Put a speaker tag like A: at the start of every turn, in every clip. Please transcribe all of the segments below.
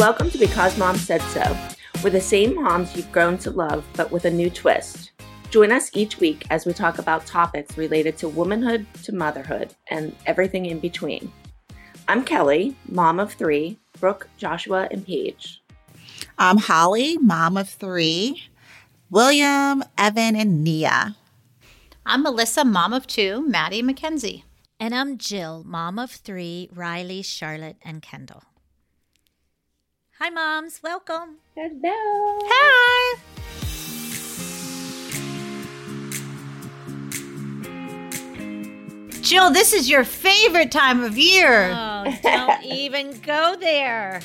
A: Welcome to Because Mom Said So. We're the same moms you've grown to love, but with a new twist. Join us each week as we talk about topics related to womanhood to motherhood and everything in between. I'm Kelly, mom of three, Brooke, Joshua, and Paige.
B: I'm Holly, mom of three, William, Evan, and Nia.
C: I'm Melissa, mom of two, Maddie, Mackenzie.
D: And I'm Jill, mom of three, Riley, Charlotte, and Kendall. Hi, moms. Welcome.
A: Hello.
C: Hi. Jill, this is your favorite time of year.
D: Oh, don't even go there.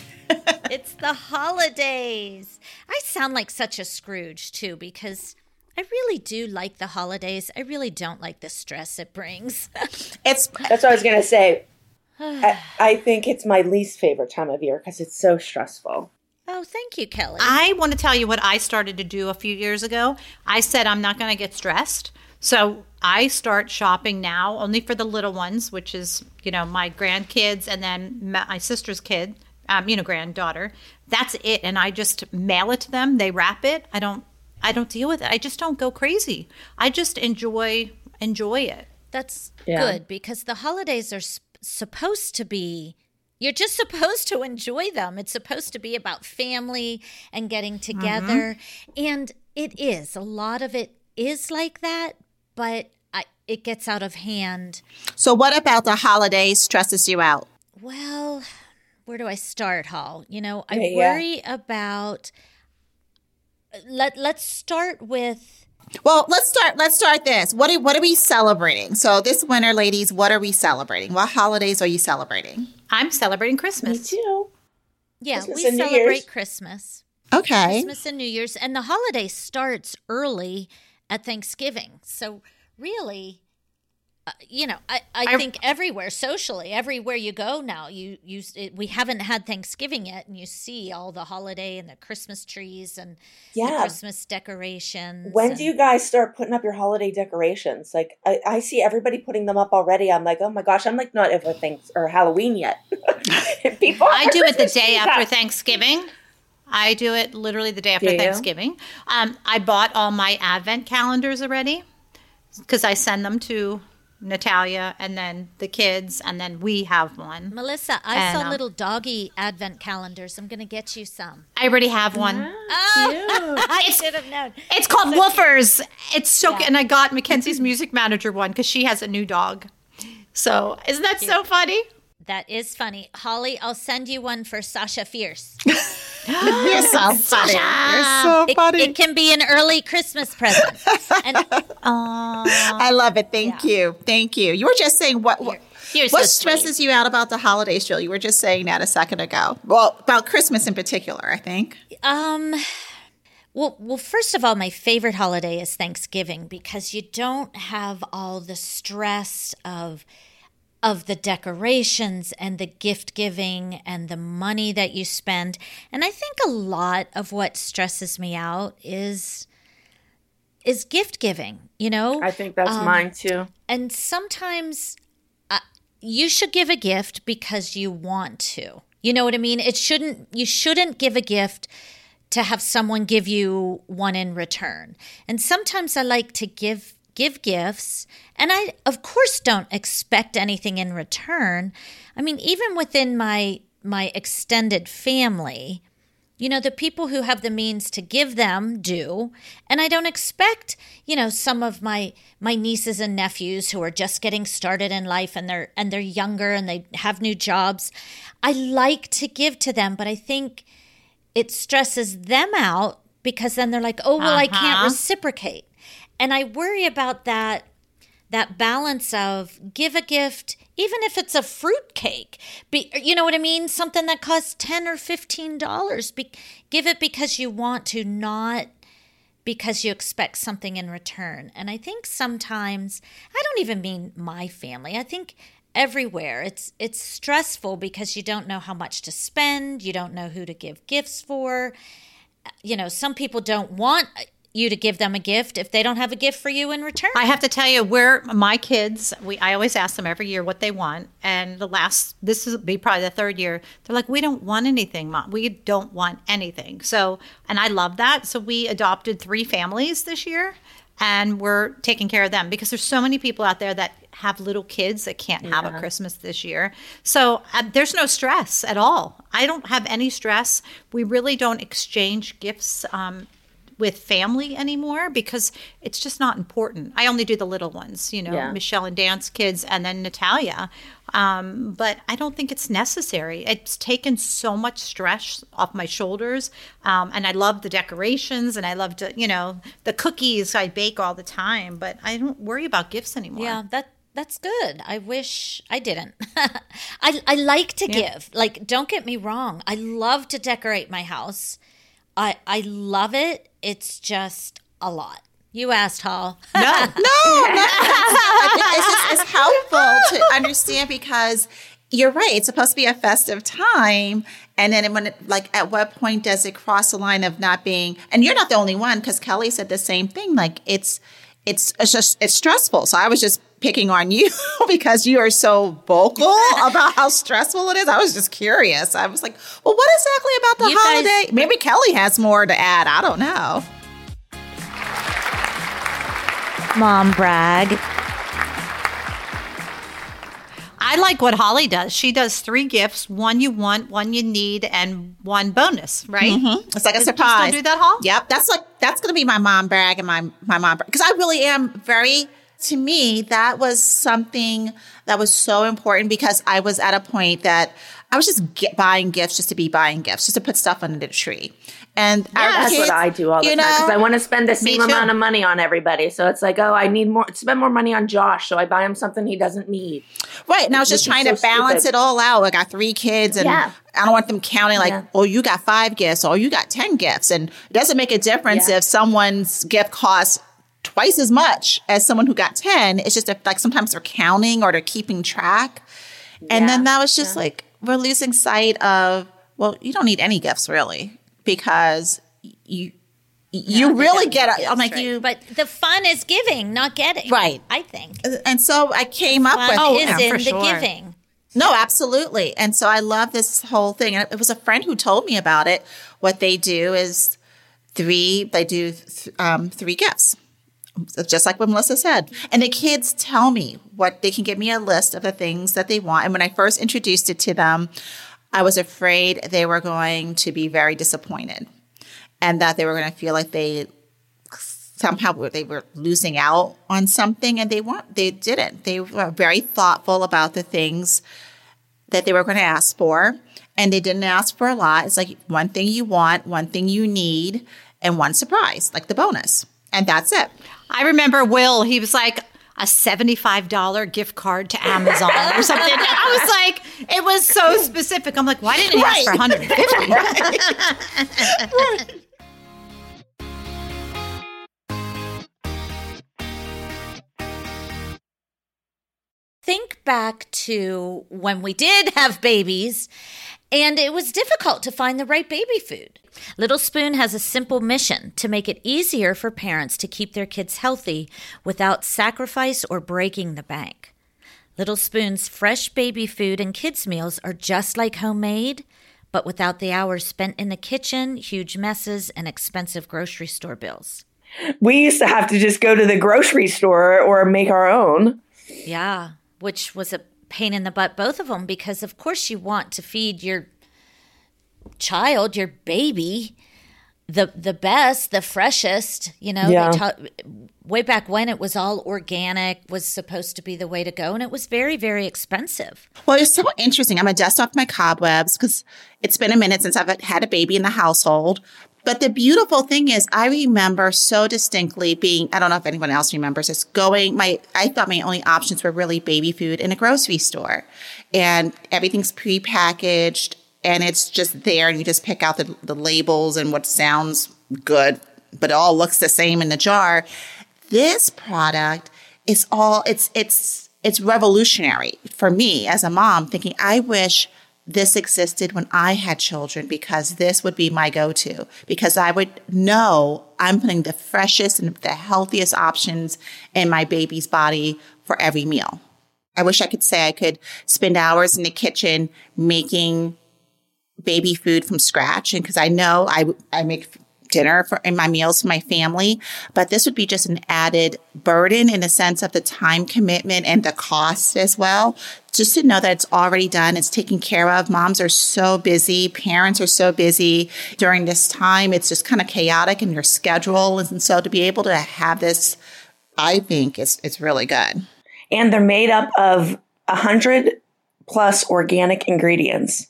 D: It's the holidays. I sound like such a Scrooge, too, because I really do like the holidays. I really don't like the stress it brings.
B: It's
A: That's what I was going to say. I, I think it's my least favorite time of year because it's so stressful.
D: oh, thank you, Kelly.
C: I want to tell you what I started to do a few years ago. I said I'm not going to get stressed. So I start shopping now only for the little ones, which is, you know, my grandkids and then my sister's kid, um, you know, granddaughter. That's it. And I just mail it to them. They wrap it. I don't, I don't deal with it. I just don't go crazy. I just enjoy, enjoy it.
D: That's
A: Yeah.
D: good because the holidays are sp- supposed to be. You're just supposed to enjoy them. It's supposed to be about family and getting together. Mm-hmm. And it is. A lot of it is like that, but I, it gets out of hand.
B: so. What about the holidays stresses you out?
D: Well, where do I start, Hall? You know, I
A: Yeah, yeah.
D: worry about. Let Let's start with
B: Well, let's start. Let's start this. What are, what are we celebrating? So this winter, ladies, what are we celebrating? What holidays are you celebrating?
C: I'm celebrating
A: Me
C: Christmas.
A: too.
D: yeah.
A: Christmas
D: we celebrate Christmas.
B: Okay.
D: Christmas and New Year's, and the holiday starts early at Thanksgiving. So really, uh, you know, I, I,
C: I-
D: think everywhere socially, everywhere you go now, you you it, we haven't had Thanksgiving yet, and you see all the holiday and the Christmas trees and the
A: Yeah.
D: Christmas decorations.
A: When
D: and-
A: do you guys start putting up your holiday decorations? Like I, I see everybody putting them up already. I'm like, oh my gosh, I'm like not over things or Halloween yet. People,
C: I do it the day after
A: up.
C: Thanksgiving. I do it literally the day after
A: Do you?
C: Thanksgiving. Um, I bought all my advent calendars already because I send them to Natalia and then the kids, and then we have one.
D: Melissa, I
C: And,
D: saw
C: um,
D: little doggy advent calendars. I'm going to get you some.
C: I already have one.
D: Oh, I should have known.
C: It's called Woofers. It's so
D: Yeah.
C: cute. And I got Mackenzie's music manager one because she has a new dog. So isn't that so funny?
D: That is funny. Holly, I'll send you one for Sasha Fierce.
B: You're so funny. You're so
D: It,
B: funny.
D: it can be an early Christmas present. And
B: I love it. Thank you. Thank you. You were just saying what what,
C: You're
B: what
C: so
B: stresses you out about the holidays, Jill? You were just saying that a second ago. Well, about Christmas in particular, I think.
D: um well well first of all my favorite holiday is Thanksgiving because you don't have all the stress of of the decorations and the gift giving and the money that you spend. And I think a lot of what stresses me out is is gift giving, you know?
A: I think that's
D: Um,
A: mine too.
D: and sometimes uh, you should give a gift because you want to you know what i mean it shouldn't you shouldn't give a gift to have someone give you one in return and sometimes i like to give give gifts and i of course don't expect anything in return i mean even within my my extended family you know, the people who have the means to give them do. And I don't expect, you know, some of my my nieces and nephews who are just getting started in life and they're and they're younger and they have new jobs. I like to give to them, but I think it stresses them out because then they're like, "Oh, well, I can't
C: Uh-huh.
D: reciprocate." And I worry about that that balance of give a gift even if it's a fruit cake be, you know what i mean? Something that costs 10 or 15 dollars. Give it because you want to not because you expect something in return. And i think sometimes i don't even mean my family i think everywhere it's it's stressful because you don't know how much to spend you don't know who to give gifts for. You know some people don't want you to give them a gift if they don't have a gift for you in return.
C: I have to tell you, where my kids, we I always ask them every year what they want, and the last this is be probably the third year. They're like, we don't want anything, mom. We don't want anything. So, and I love that. So we adopted three families this year, and we're taking care of them because there's so many people out there that have little kids that can't have a Christmas this year. So uh, there's no stress at all. I don't have any stress. We really don't exchange gifts um, with family anymore because it's just not important. I only do the little ones, you know,
A: Yeah.
C: Michelle and Dan's kids, and then Natalia. Um, but I don't think it's necessary. It's taken so much stress off my shoulders. Um, and I love the decorations and I love to, you know, the cookies I bake all the time, but I don't worry about gifts anymore.
D: Yeah, that that's good. I wish I didn't. I I like to give. Like don't get me wrong. I love to decorate my house. I I love it. It's just a lot. You asked Hall.
C: No.
B: No, no. I think it's just helpful to understand because you're right. It's supposed to be a festive time, and then when it, like at what point does it cross the line of not being? And you're not the only one because Kelly said the same thing. Like it's it's it's just it's stressful. So I was just picking on you because you are so vocal about how stressful it is. I was just curious. I was like, well, what exactly about the
D: You guys-
B: holiday? Maybe Kelly has more to add. I don't know.
D: Mom brag.
C: I like what Holly does. She does three gifts one you want, one you need, and one bonus, right? Mm-hmm.
B: It's like a
C: Does- do you still
B: surprise.
C: do that, Hall?
B: Yep, that's like that's gonna be my mom brag and my my mom because I really am very. To me, that was something that was so important because I was at a point that I was just get, buying gifts just to be buying gifts, just to put stuff under the tree. And our
A: That's
B: kids,
A: what I do all the time because I want to spend the same amount of money on everybody. So it's like, oh, I need more, spend more money on Josh, so I buy him something he doesn't need.
B: Right. And I was just trying
A: so
B: to balance
A: stupid.
B: it all out. I got three kids and
A: Yeah.
B: I don't want them counting like,
A: Yeah.
B: oh, you got five gifts or you got 10 gifts. And it doesn't make a difference
A: Yeah.
B: if someone's gift costs twice as much as someone who got 10. It's just like sometimes they're counting or they're keeping track. And then that was just like, we're losing sight of, well, you don't need any gifts really because you, you really get, I'm like, you,
D: But the fun is giving, not getting.
B: Right.
D: I think.
B: and so I came up with
C: Oh,
D: is
C: yeah,
D: in
C: for
D: the
C: sure.
D: giving.
B: No, absolutely. And so I love this whole thing. And it was a friend who told me about it. What they do is three, they do th- um, three gifts, just like what Melissa said. And the kids tell me what they can give me a list of the things that they want. And when I first introduced it to them, I was afraid they were going to be very disappointed and that they were going to feel like they somehow they were losing out on something and they weren't they didn't they were very thoughtful about the things that they were going to ask for and they didn't ask for a lot it's like one thing you want one thing you need and one surprise like the bonus and that's it
C: I remember Will, he was like, a $75 gift card to Amazon or something. I was like, it was so specific. I'm like, why didn't he ask for
B: Right.
C: 150
D: Think back to when we did have babies and it was difficult to find the right baby food. Little Spoon has a simple mission to make it easier for parents to keep their kids healthy without sacrifice or breaking the bank. Little Spoon's fresh baby food and kids' meals are just like homemade, but without the hours spent in the kitchen, huge messes, and expensive grocery store bills.
A: We used to have to just go to the grocery store or make our own.
D: Yeah, which was a pain in the butt, both of them, because of course you want to feed your child, your baby, the the best, the freshest. You know,
A: Yeah.
D: they ta- way back when it was all organic was supposed to be the way to go, and it was very very expensive.
B: well it's so interesting i'm gonna dust off my cobwebs because it's been a minute since i've had a baby in the household but the beautiful thing is i remember so distinctly being i don't know if anyone else remembers this going my i thought my only options were really baby food in a grocery store. And everything's prepackaged and it's just there and you just pick out the, the labels and what sounds good but it all looks the same in the jar. This product is all it's it's it's revolutionary for me as a mom thinking i wish this existed when I had children because this would be my go to. Because I would know I'm putting the freshest and the healthiest options in my baby's body for every meal. I wish I could say I could spend hours in the kitchen making baby food from scratch. And because I know I, I make dinner for in my meals for my family, but this would be just an added burden in the sense of the time commitment and the cost as well. Just to know that it's already done, it's taken care of. Moms are so busy, parents are so busy during this time. It's just kind of chaotic in your schedule. And so to be able to have this, I think is it's really good.
A: And they're made up of a hundred plus organic ingredients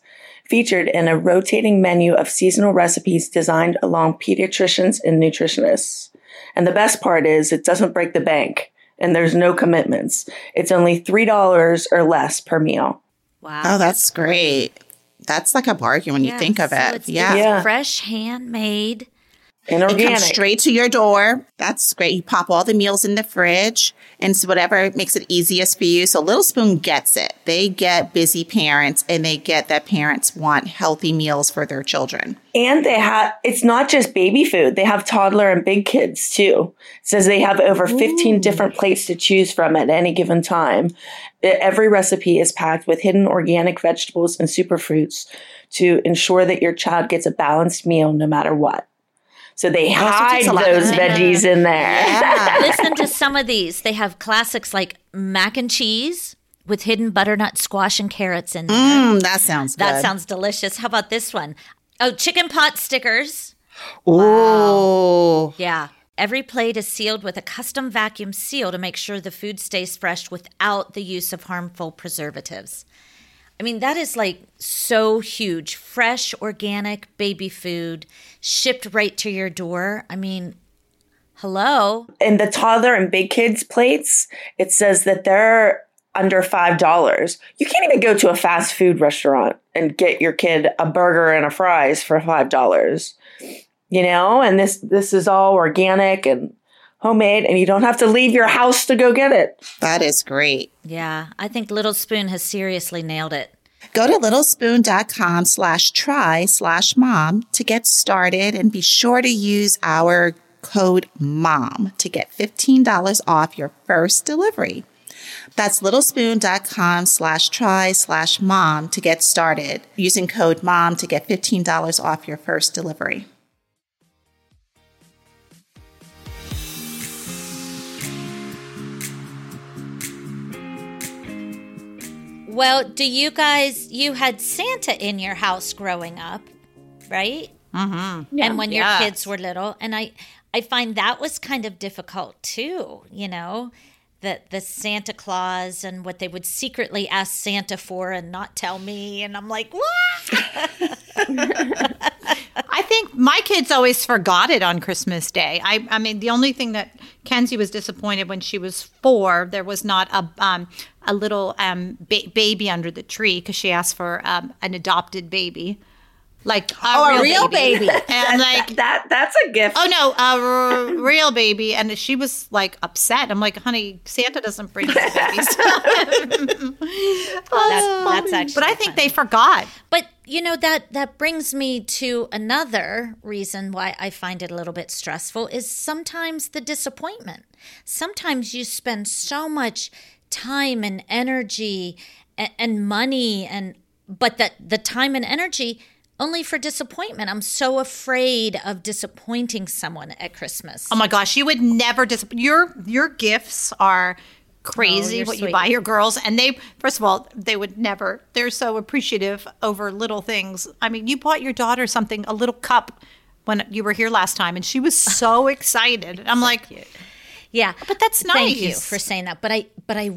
A: featured in a rotating menu of seasonal recipes designed along pediatricians and nutritionists. And the best part is it doesn't break the bank and there's no commitments. It's only $3 or less per meal.
D: Wow.
B: Oh, that's great. That's like a bargain when you think of
D: so
B: it.
D: it's-
B: Yeah.
D: it's
A: Yeah.
D: fresh, handmade.
A: And
B: It
A: organic.
B: comes straight to your door. That's great. You pop all the meals in the fridge and so whatever makes it easiest for you. So Little Spoon gets it. They get busy parents and they get that parents want healthy meals for their children.
A: And they have, it's not just baby food. They have toddler and big kids too. It says they have over 15 different plates to choose from at any given time. Every recipe is packed with hidden organic vegetables and superfruits to ensure that your child gets a balanced meal no matter what. So they hide
B: takes a lot
A: those veggies in there.
B: Yeah.
D: Listen to some of these. They have classics like mac and cheese with hidden butternut squash and carrots in there.
B: Mm, that sounds good.
D: That sounds delicious. How about this one? Oh, chicken pot stickers.
B: Ooh.
D: Yeah. Every plate is sealed with a custom vacuum seal to make sure the food stays fresh without the use of harmful preservatives. I mean, that is like so huge. Fresh, organic baby food shipped right to your door. I mean, hello.
A: in the toddler and big kids plates, it says that they're under five dollars. You can't even go to a fast food restaurant and get your kid a burger and a fries for five dollars. You know, and this this is all organic and homemade, and you don't have to leave your house to go get it.
B: That is great.
D: Yeah, I think Little Spoon has seriously nailed it.
B: Go to littlespoon.com slash try slash mom to get started and be sure to use our code MOM to get $15 off your first delivery. That's littlespoon.com slash try slash mom to get started using code MOM to get $15 off your first delivery.
D: Well, do you guys, you had Santa in your house growing up, right? Mm-hmm. and when your kids were little. And I, I find that was kind of difficult too, you know, the, the Santa Claus and what they would secretly ask Santa for and not tell me. And I'm like, what?
C: I think my kids always forgot it on Christmas Day. I, I mean, the only thing that Kenzie was disappointed when she was four, there was not a um, a little um, ba- baby under the tree because she asked for um, an adopted baby, like a
B: Oh, a real baby.
C: and like.
A: That that's a gift.
C: Oh no, a r- real baby, and she was like upset. I'm like, honey, Santa doesn't bring real babies.
D: That's, that's actually.
C: but I think
D: funny.
C: they forgot.
D: But you know that that brings me to another reason why I find it a little bit stressful is sometimes the disappointment. Sometimes you spend so much time and energy and, and money and but that the time and energy only for disappointment. I'm so afraid of disappointing someone at Christmas.
C: Oh my gosh, you would never disappoint. Your your gifts are crazy.
D: Oh,
C: what you buy your girls, and they first of all they would never. They're so appreciative over little things. I mean, you bought your daughter something, a little cup. When you were here last time, and she was so excited. I'm like,
D: Yeah, oh,
C: But that's nice.
D: Thank you for saying that. But I, but I,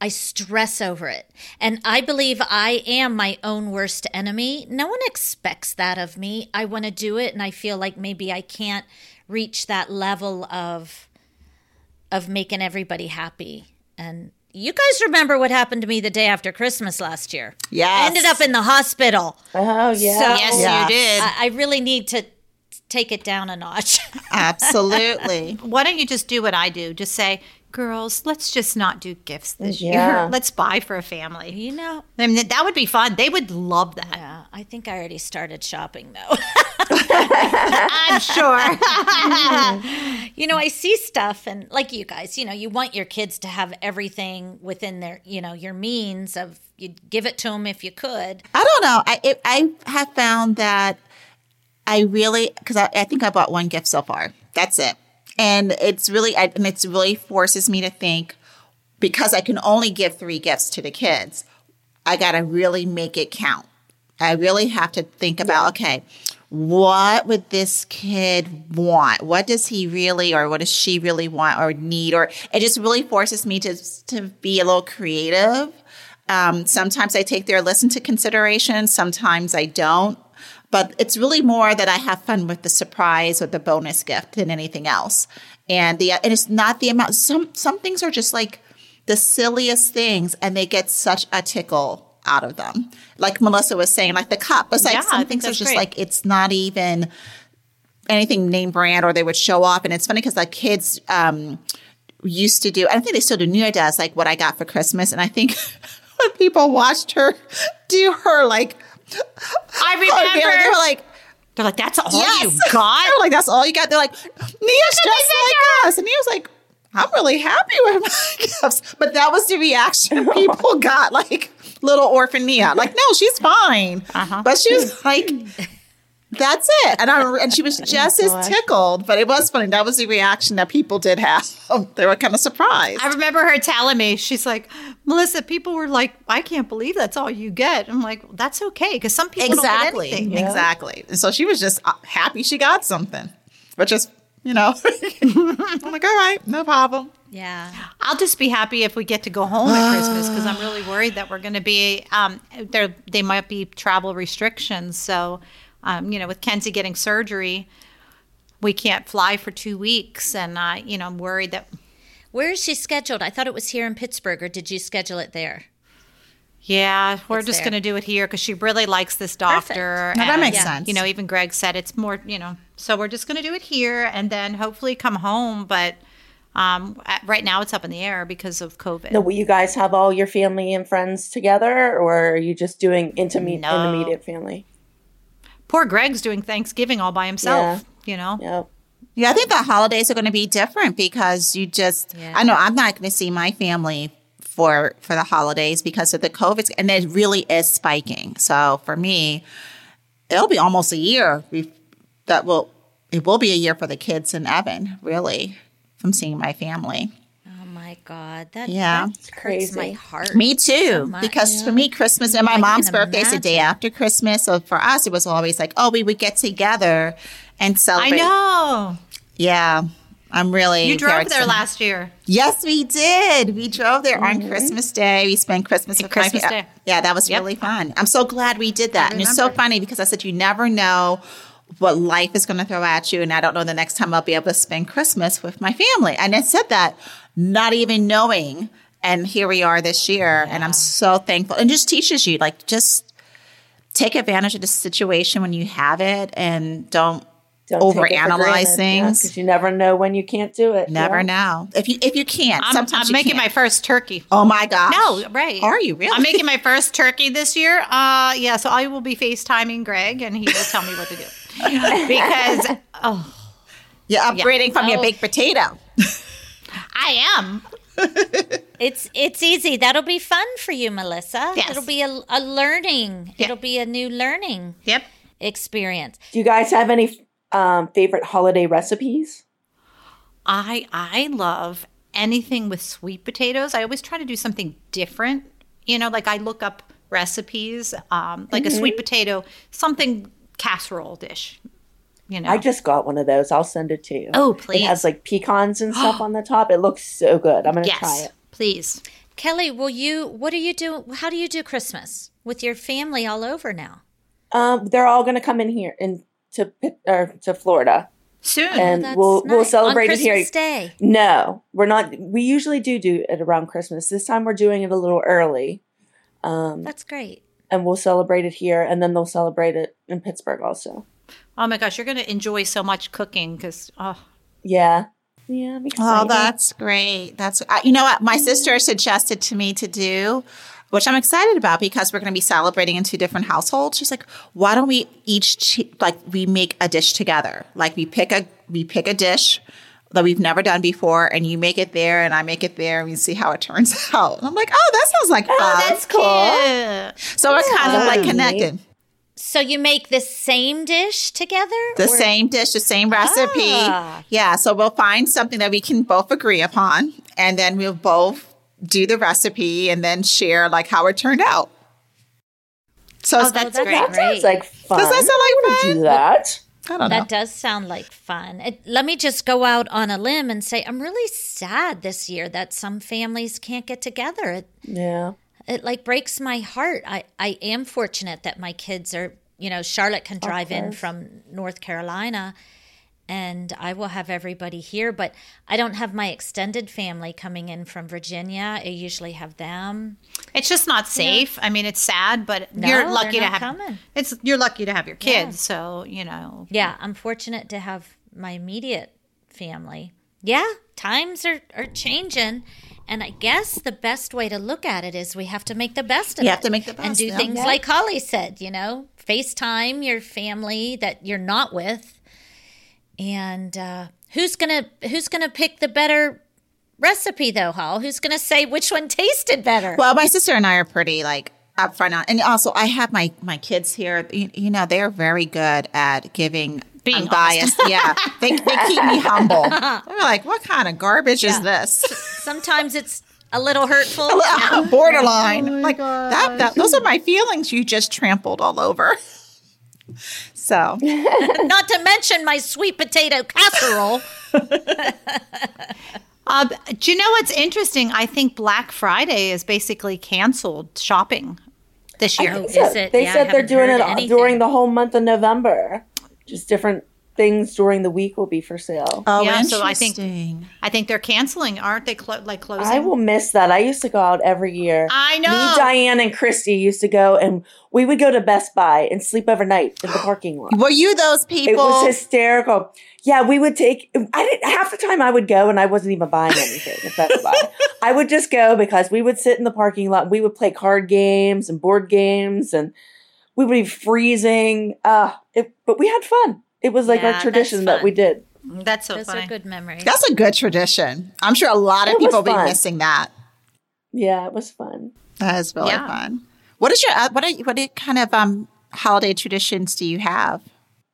D: I stress over it, and I believe I am my own worst enemy. No one expects that of me. I want to do it, and I feel like maybe I can't reach that level of, of making everybody happy. And you guys remember what happened to me the day after Christmas last year?
B: Yes.
D: I ended up in the hospital.
A: Oh yeah.
D: So
C: yes,
B: Yeah.
C: you did.
D: I, I really need to take it down a notch.
B: Absolutely.
C: Why don't you just do what I do? Just say, girls, let's just not do gifts this
A: Yeah.
C: year. Let's buy for a family.
D: you know,
C: I mean, that would be fun. They would love that.
D: yeah, I think I already started shopping though.
C: I'm sure.
D: you know, I see stuff and like you guys, you know, you want your kids to have everything within their, you know, your means of you'd give it to them if you could.
B: I don't know. I it, I have found that I really because I, I think I bought one gift so far. That's it, and it's really I, and it's really forces me to think because I can only give three gifts to the kids. I got to really make it count. I really have to think about okay, what would this kid want? What does he really or what does she really want or need? Or it just really forces me to to be a little creative. Um, sometimes I take their list into consideration. Sometimes I don't. But it's really more that I have fun with the surprise or the bonus gift than anything else. And the and it's not the amount. Some some things are just like the silliest things, and they get such a tickle out of them. Like Melissa was saying, like the cup. It's like
C: Yeah,
B: some things are just
C: great.
B: like it's not even anything name brand, or they would show off. And it's funny because like kids. um used to do. I think they still do. Nia does like what I got for Christmas, and I think when people watched her do her like,
C: I
B: hair, they
C: remember.
B: were like,
C: They're like, that's all
B: "Yes,
C: you got?
B: They're like, "That's all you got." They're like, "Nia's just like us," and Nia was like. I'm really happy with my gifts, but that was the reaction people got. Like little orphan Nia, like no, she's fine,
C: Uh-huh.
B: but she was like, "That's it," and I and she was just as tickled. But it was funny. That was the reaction that people did have. they were kind of surprised.
C: I remember her telling me, she's like, Melissa, people were like, I can't believe that's all you get. I'm like, that's okay because some people
B: Exactly.
C: don't get anything.
B: Exactly. And so she was just uh, happy she got something, which is, you know, I'm like, all right, no problem.
D: Yeah.
C: I'll just be happy if we get to go home at Christmas because I'm really worried that we're going to be um, there. They might be travel restrictions, so um, you know, with Kenzie getting surgery, we can't fly for two weeks, and uh, you know, I'm worried that
D: Where is she scheduled? I thought it was here in Pittsburgh, or did you schedule it there?
C: yeah, we're
D: It's
C: just going to do it here because she really likes this doctor.
B: No, that
C: and,
B: makes
D: Yeah.
B: sense.
C: You know, even Greg said it's more. You know, so we're just going to do it here and then hopefully come home, but. Um, at- right now it's up in the air because of COVID.
A: Now, will you guys have all your family and friends together, or are you just doing intimate,
C: No.
A: intermediate family?
C: Poor Greg's doing Thanksgiving all by himself. You know,
A: Yep.
B: yeah, I think the holidays are going to be different because you just,
D: Yeah.
B: I know I'm not going to see my family for for the holidays because of the COVID, and it really is spiking. So for me, it'll be almost a year that will it will be a year for the kids and Evan, really, from seeing my family.
D: My God, that
B: Yeah.
D: that hurts my heart.
B: Me too,
D: so much.
B: because for me, Christmas and my
D: I
B: mom's
D: can
B: birthday is the day after Christmas. So for us, it was always like, oh, we would get together and celebrate.
C: I know.
B: Yeah, I'm really.
C: You drove there
B: excited.
C: last year.
B: Yes, we did. We drove there on mm-hmm. Christmas Day. We spent Christmas with
C: Christmas Day.
B: Yeah, that was
C: Yep.
B: really fun. I'm so glad we did that. And it's so funny because I said you never know what life is going to throw at you, and I don't know the next time I'll be able to spend Christmas with my family. And I said that, not even knowing. And here we are this year, and I'm so thankful. And just teaches you like just take advantage of the situation when you have it, and don't
A: Don't take it for
B: overanalyze things.
A: because you never know when you can't do it.
B: Never
A: yeah.
B: know if you if you can't.
C: I'm,
B: sometimes
C: I'm
B: you
C: making
B: can't.
C: my first turkey.
B: Oh my gosh!
C: No, right.
B: Are you really?
C: I'm making my first turkey this year. Uh, yeah, so I will be FaceTiming Greg and he will tell me what to do. because, oh,
B: You're upgrading from your
D: Oh.
B: baked potato.
C: I am.
D: It's it's easy. That'll be fun for you, Melissa.
C: Yes.
D: It'll be a, a learning.
C: Yeah.
D: It'll be a new learning
C: Yep.
D: experience.
A: Do you guys have any um, favorite holiday recipes?
C: I I love anything with sweet potatoes. I always try to do something different. You know, like I look up recipes, um, like a sweet potato, something casserole dish. You know,
A: I just got one of those. I'll send it to you.
C: Oh, please.
A: It has like pecans and stuff on the top. It looks so good. I'm gonna
C: yes,
A: try it.
C: please.
D: Kelly, will you? What do you do? How do you do Christmas with your family all over now?
A: Um, they're all gonna come in here in to Pitt- or to Florida,
C: Soon.
A: and
D: That's
A: we'll we'll celebrate
D: on
A: it here.
D: Christmas Day.
A: No, we're not. We usually do do it around Christmas. This time we're doing it a little early, Um,
D: That's great.
A: and we'll celebrate it here, and then they'll celebrate it in Pittsburgh also.
C: Oh my gosh, you're going to enjoy so much cooking because oh,
A: Yeah. Yeah.
B: Oh, that's great. That's uh, you know what my sister suggested to me to do, which I'm excited about because we're going to be celebrating in two different households. She's like, "Why don't we each che- like we make a dish together? Like we pick a we pick a dish that we've never done before, and you make it there, and I make it there, and we see how it turns out." And I'm like, "Oh, that sounds like fun."
A: that's cool.
C: yeah.
B: so we're kind of like
A: That'd be
B: connected.
D: So you make the same dish together?
B: The
D: Or-
B: same dish, the same recipe.
D: Ah.
B: Yeah. So we'll find something that we can both agree upon, and then we'll both do the recipe and then share like how it turned out. So
C: Oh, that's
D: that's
C: great.
A: That sounds like fun.
B: Does that sound like
A: I wanna
B: fun?
A: do that.
B: I don't know.
D: That does sound like fun. It, let me just go out on a limb and say I'm really sad this year that some families can't get together. It,
A: Yeah.
D: It like breaks my heart. I, I am fortunate that my kids are, you know, Charlotte can drive in from North Carolina and I will have everybody here, but I don't have my extended family coming in from Virginia. I usually have them.
C: It's just not safe. I mean, it's sad, but
D: No,
C: you're lucky to have
D: coming.
C: it's you're lucky to have your kids. So you know,
D: Yeah, I'm fortunate to have my immediate family. Yeah, times are, are changing. And I guess the best way to look at it is we have to make the best of
B: You
D: it.
B: have to make the best And
D: do
B: yeah.
D: things
B: Yeah.
D: like Holly said, you know, FaceTime your family that you're not with. And uh, who's gonna who's gonna pick the better recipe though, Hall? Who's gonna say which one tasted better?
B: well, my sister and I are pretty like upfront on, and also I have my my kids here. You, you know, they're very good at giving.
C: Being
B: biased. yeah. They, they keep me humble. They're like, "What kind of garbage is this?"
D: Sometimes it's a little hurtful.
B: borderline. like that, that. Those are my feelings. You just trampled all over. So
D: Not to mention my sweet potato casserole.
C: uh, do you know what's interesting? I think Black Friday is basically canceled shopping this year.
D: Oh,
A: Is it?
D: it?
A: They
D: Yeah, I
A: said they're doing it
D: anything.
A: during the whole month of November. Just different things during the week will be for sale.
B: oh,
C: Yeah, so I think-
B: interesting.
C: I think they're canceling, aren't they? Clo- like closing.
A: I will miss that. I used to go out every year.
C: I know.
A: Me, Diane, and Christy used to go, and we would go to Best Buy and sleep overnight in the parking lot.
B: Were you those people?
A: It was hysterical. Yeah, we would take. I didn't half the time I would go, and I wasn't even buying anything at Best Buy. I would just go because we would sit in the parking lot. and We would play card games and board games, and we would be freezing. Uh, it, but we had fun. It was like
D: Yeah,
A: our tradition that we did.
C: That's so
D: Those
C: funny.
D: are good memories.
B: That's a good tradition. I'm sure a lot of
A: It
B: people will be missing that.
A: Yeah, it was fun.
B: That is really
C: Yeah.
B: fun. What is your uh, what are what are kind of um holiday traditions do you have?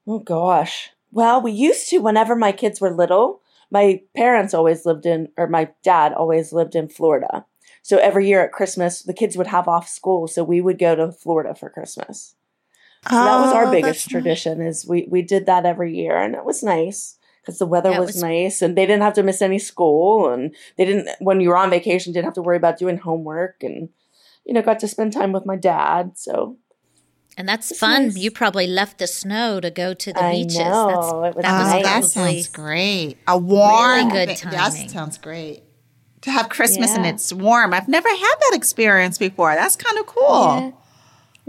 A: Oh gosh. Well, we used to whenever my kids were little. My parents always lived in, or my dad always lived in Florida. So every year at Christmas, the kids would have off school, so we would go to Florida for Christmas. So that was
B: Oh,
A: our
B: that's
A: biggest
B: nice.
A: tradition. Is we we did that every year, and it was nice because the weather was,
D: was-
A: nice, and they didn't have to miss any school, and they didn't when you were on vacation didn't have to worry about doing homework, and you know got to spend time with my dad. So
D: And that's
A: It's
D: fun.
A: nice.
D: You probably left the snow to go to the
A: I
D: beaches.
A: know,
D: That's,
A: it was
D: that was
B: Oh, that
D: probably
B: sounds great. A warm,
D: good
B: thing- That sounds great. To have Christmas and it's warm. I've never had that experience before. That's kind of cool.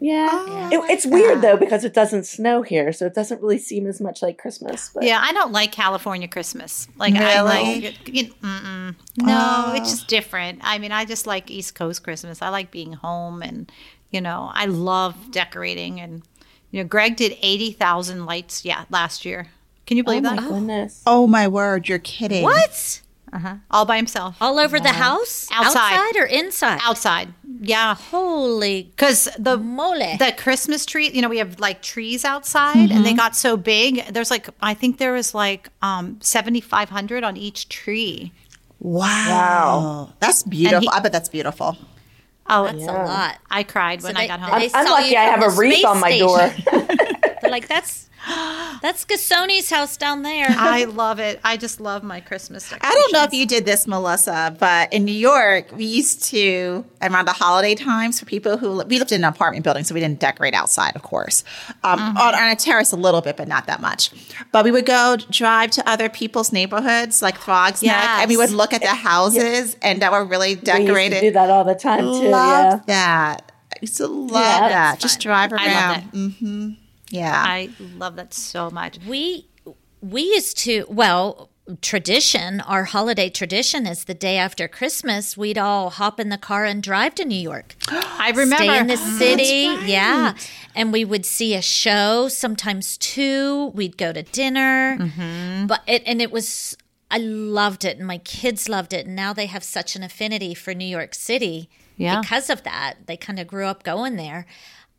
A: Yeah.
B: Oh,
A: It-
B: I like
A: it's weird
B: that.
A: though because it doesn't snow here, so it doesn't really seem as much like Christmas. But
C: Yeah, I don't like California Christmas. Like I
B: Really?
C: like you, mm-mm. no, oh. it's just different. I mean, I just like East Coast Christmas. I like being home, and you know, I love decorating. And you know, Greg did eighty thousand lights. Yeah, last year. Can you
A: oh
C: believe
A: my
C: that?
A: goodness.
B: Oh my word, you're kidding.
D: what?
C: All by himself
D: All over the house?
C: Outside.
D: or inside?
C: outside. Yeah,
D: Holy
C: because the
D: mole.
C: the Christmas tree, you know, we have like trees outside and they got so big. There's like, I think there was like um, 7,500 on each tree.
B: Wow.
A: Wow.
B: That's beautiful.
C: he-
B: I bet that's beautiful.
C: Oh,
D: That's a lot.
C: I cried when
D: So
C: I got home.
A: I'm,
D: saw
A: I'm lucky I have a wreath on my door.
D: They're like, that's that's Gasoni's house down there.
C: I love it. I just love my Christmas
B: I don't know if you did this, Melissa, but in New York, we used to around the holiday times for people who we lived in an apartment building, so we didn't decorate outside, of course, um, on, on a terrace a little bit, but not that much. But we would go drive to other people's neighborhoods, like Throgs Neck, and we would look at the houses and that were really decorated.
A: We used to do that all the time too.
B: Love
A: Yeah.
B: that. I used to love
A: Yeah,
B: that. Just
D: fun.
B: drive
C: I love
B: around. Mm-hmm. Yeah.
C: I love that so much.
D: We we used to well tradition our holiday tradition is the day after christmas we'd all hop in the car and drive to new york
C: I remember
D: stay in the city yeah and we would see a show sometimes two we'd go to dinner
C: Mm-hmm.
D: but it and it was i loved it and my kids loved it and now they have such an affinity for new york city
C: Yeah.
D: because of that they kind of grew up going there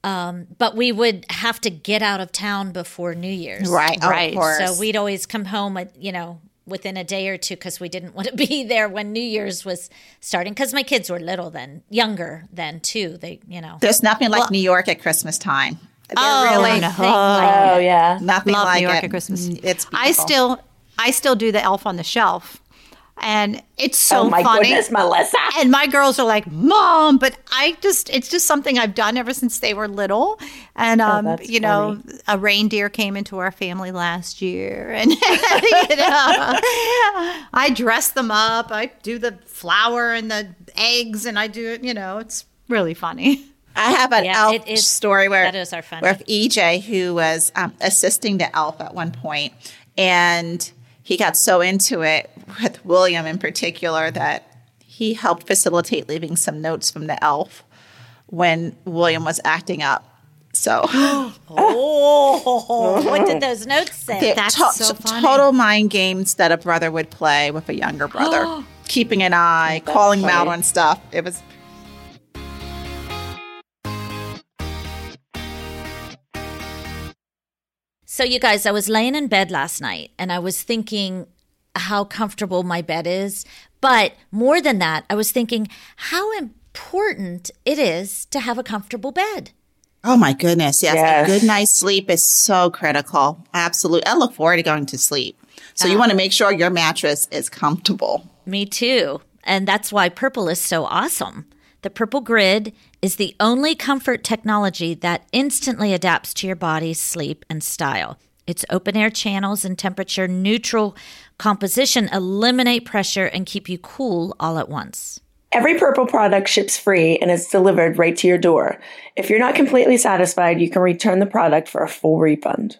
D: um, but we would have to get out of town before new year's
B: right.
C: Right.
B: Of
D: so we'd always come home at, you know, within a day or two because we didn't want to be there when New Year's was starting. Because my kids were little then, younger then too. They, you know,
B: There's nothing like New York at Christmas time. There
C: Oh,
B: really
C: no.
B: is
A: Oh yeah.
B: nothing
C: Love
B: like
C: New York
B: it.
C: at Christmas.
B: It's
C: I still I still do the elf on the shelf. And it's so
A: oh my
C: funny.
A: goodness, Melissa.
C: And my girls are like, "Mom," but I just it's just something I've done ever since they were little. And um,
A: that's
C: you know, a reindeer came into our family last year and you know, I dress them up. I do the flour and the eggs and I do it, you know, it's really funny.
B: I have an
D: Yeah,
B: elf
D: it is-
B: story where
D: that is our funny.
B: where EJ, who was um, assisting the elf at one point, and he got so into it with William in particular that he helped facilitate leaving some notes from the elf when William was acting up. So
D: oh, what did those notes say?
B: the
C: That's
B: to-
C: so funny.
B: total mind games that a brother would play with a younger brother, keeping an eye, calling him out on stuff. It was
D: So, you guys, I was laying in bed last night and I was thinking how comfortable my bed is. But more than that, I was thinking how important it is to have a comfortable bed.
B: Oh my goodness. Yes.
A: Yes.
B: A good night's sleep is so critical. Absolutely. I look forward to going to sleep. So you uh-huh. want to make sure your mattress is comfortable.
D: Me too. And that's why Purple is so awesome. The Purple Grid is the only comfort technology that instantly adapts to your body's sleep and style. Its open air channels and temperature neutral composition eliminate pressure and keep you cool all at once.
A: Every Purple product ships free and is delivered right to your door. If you're not completely satisfied, you can return the product for a full refund.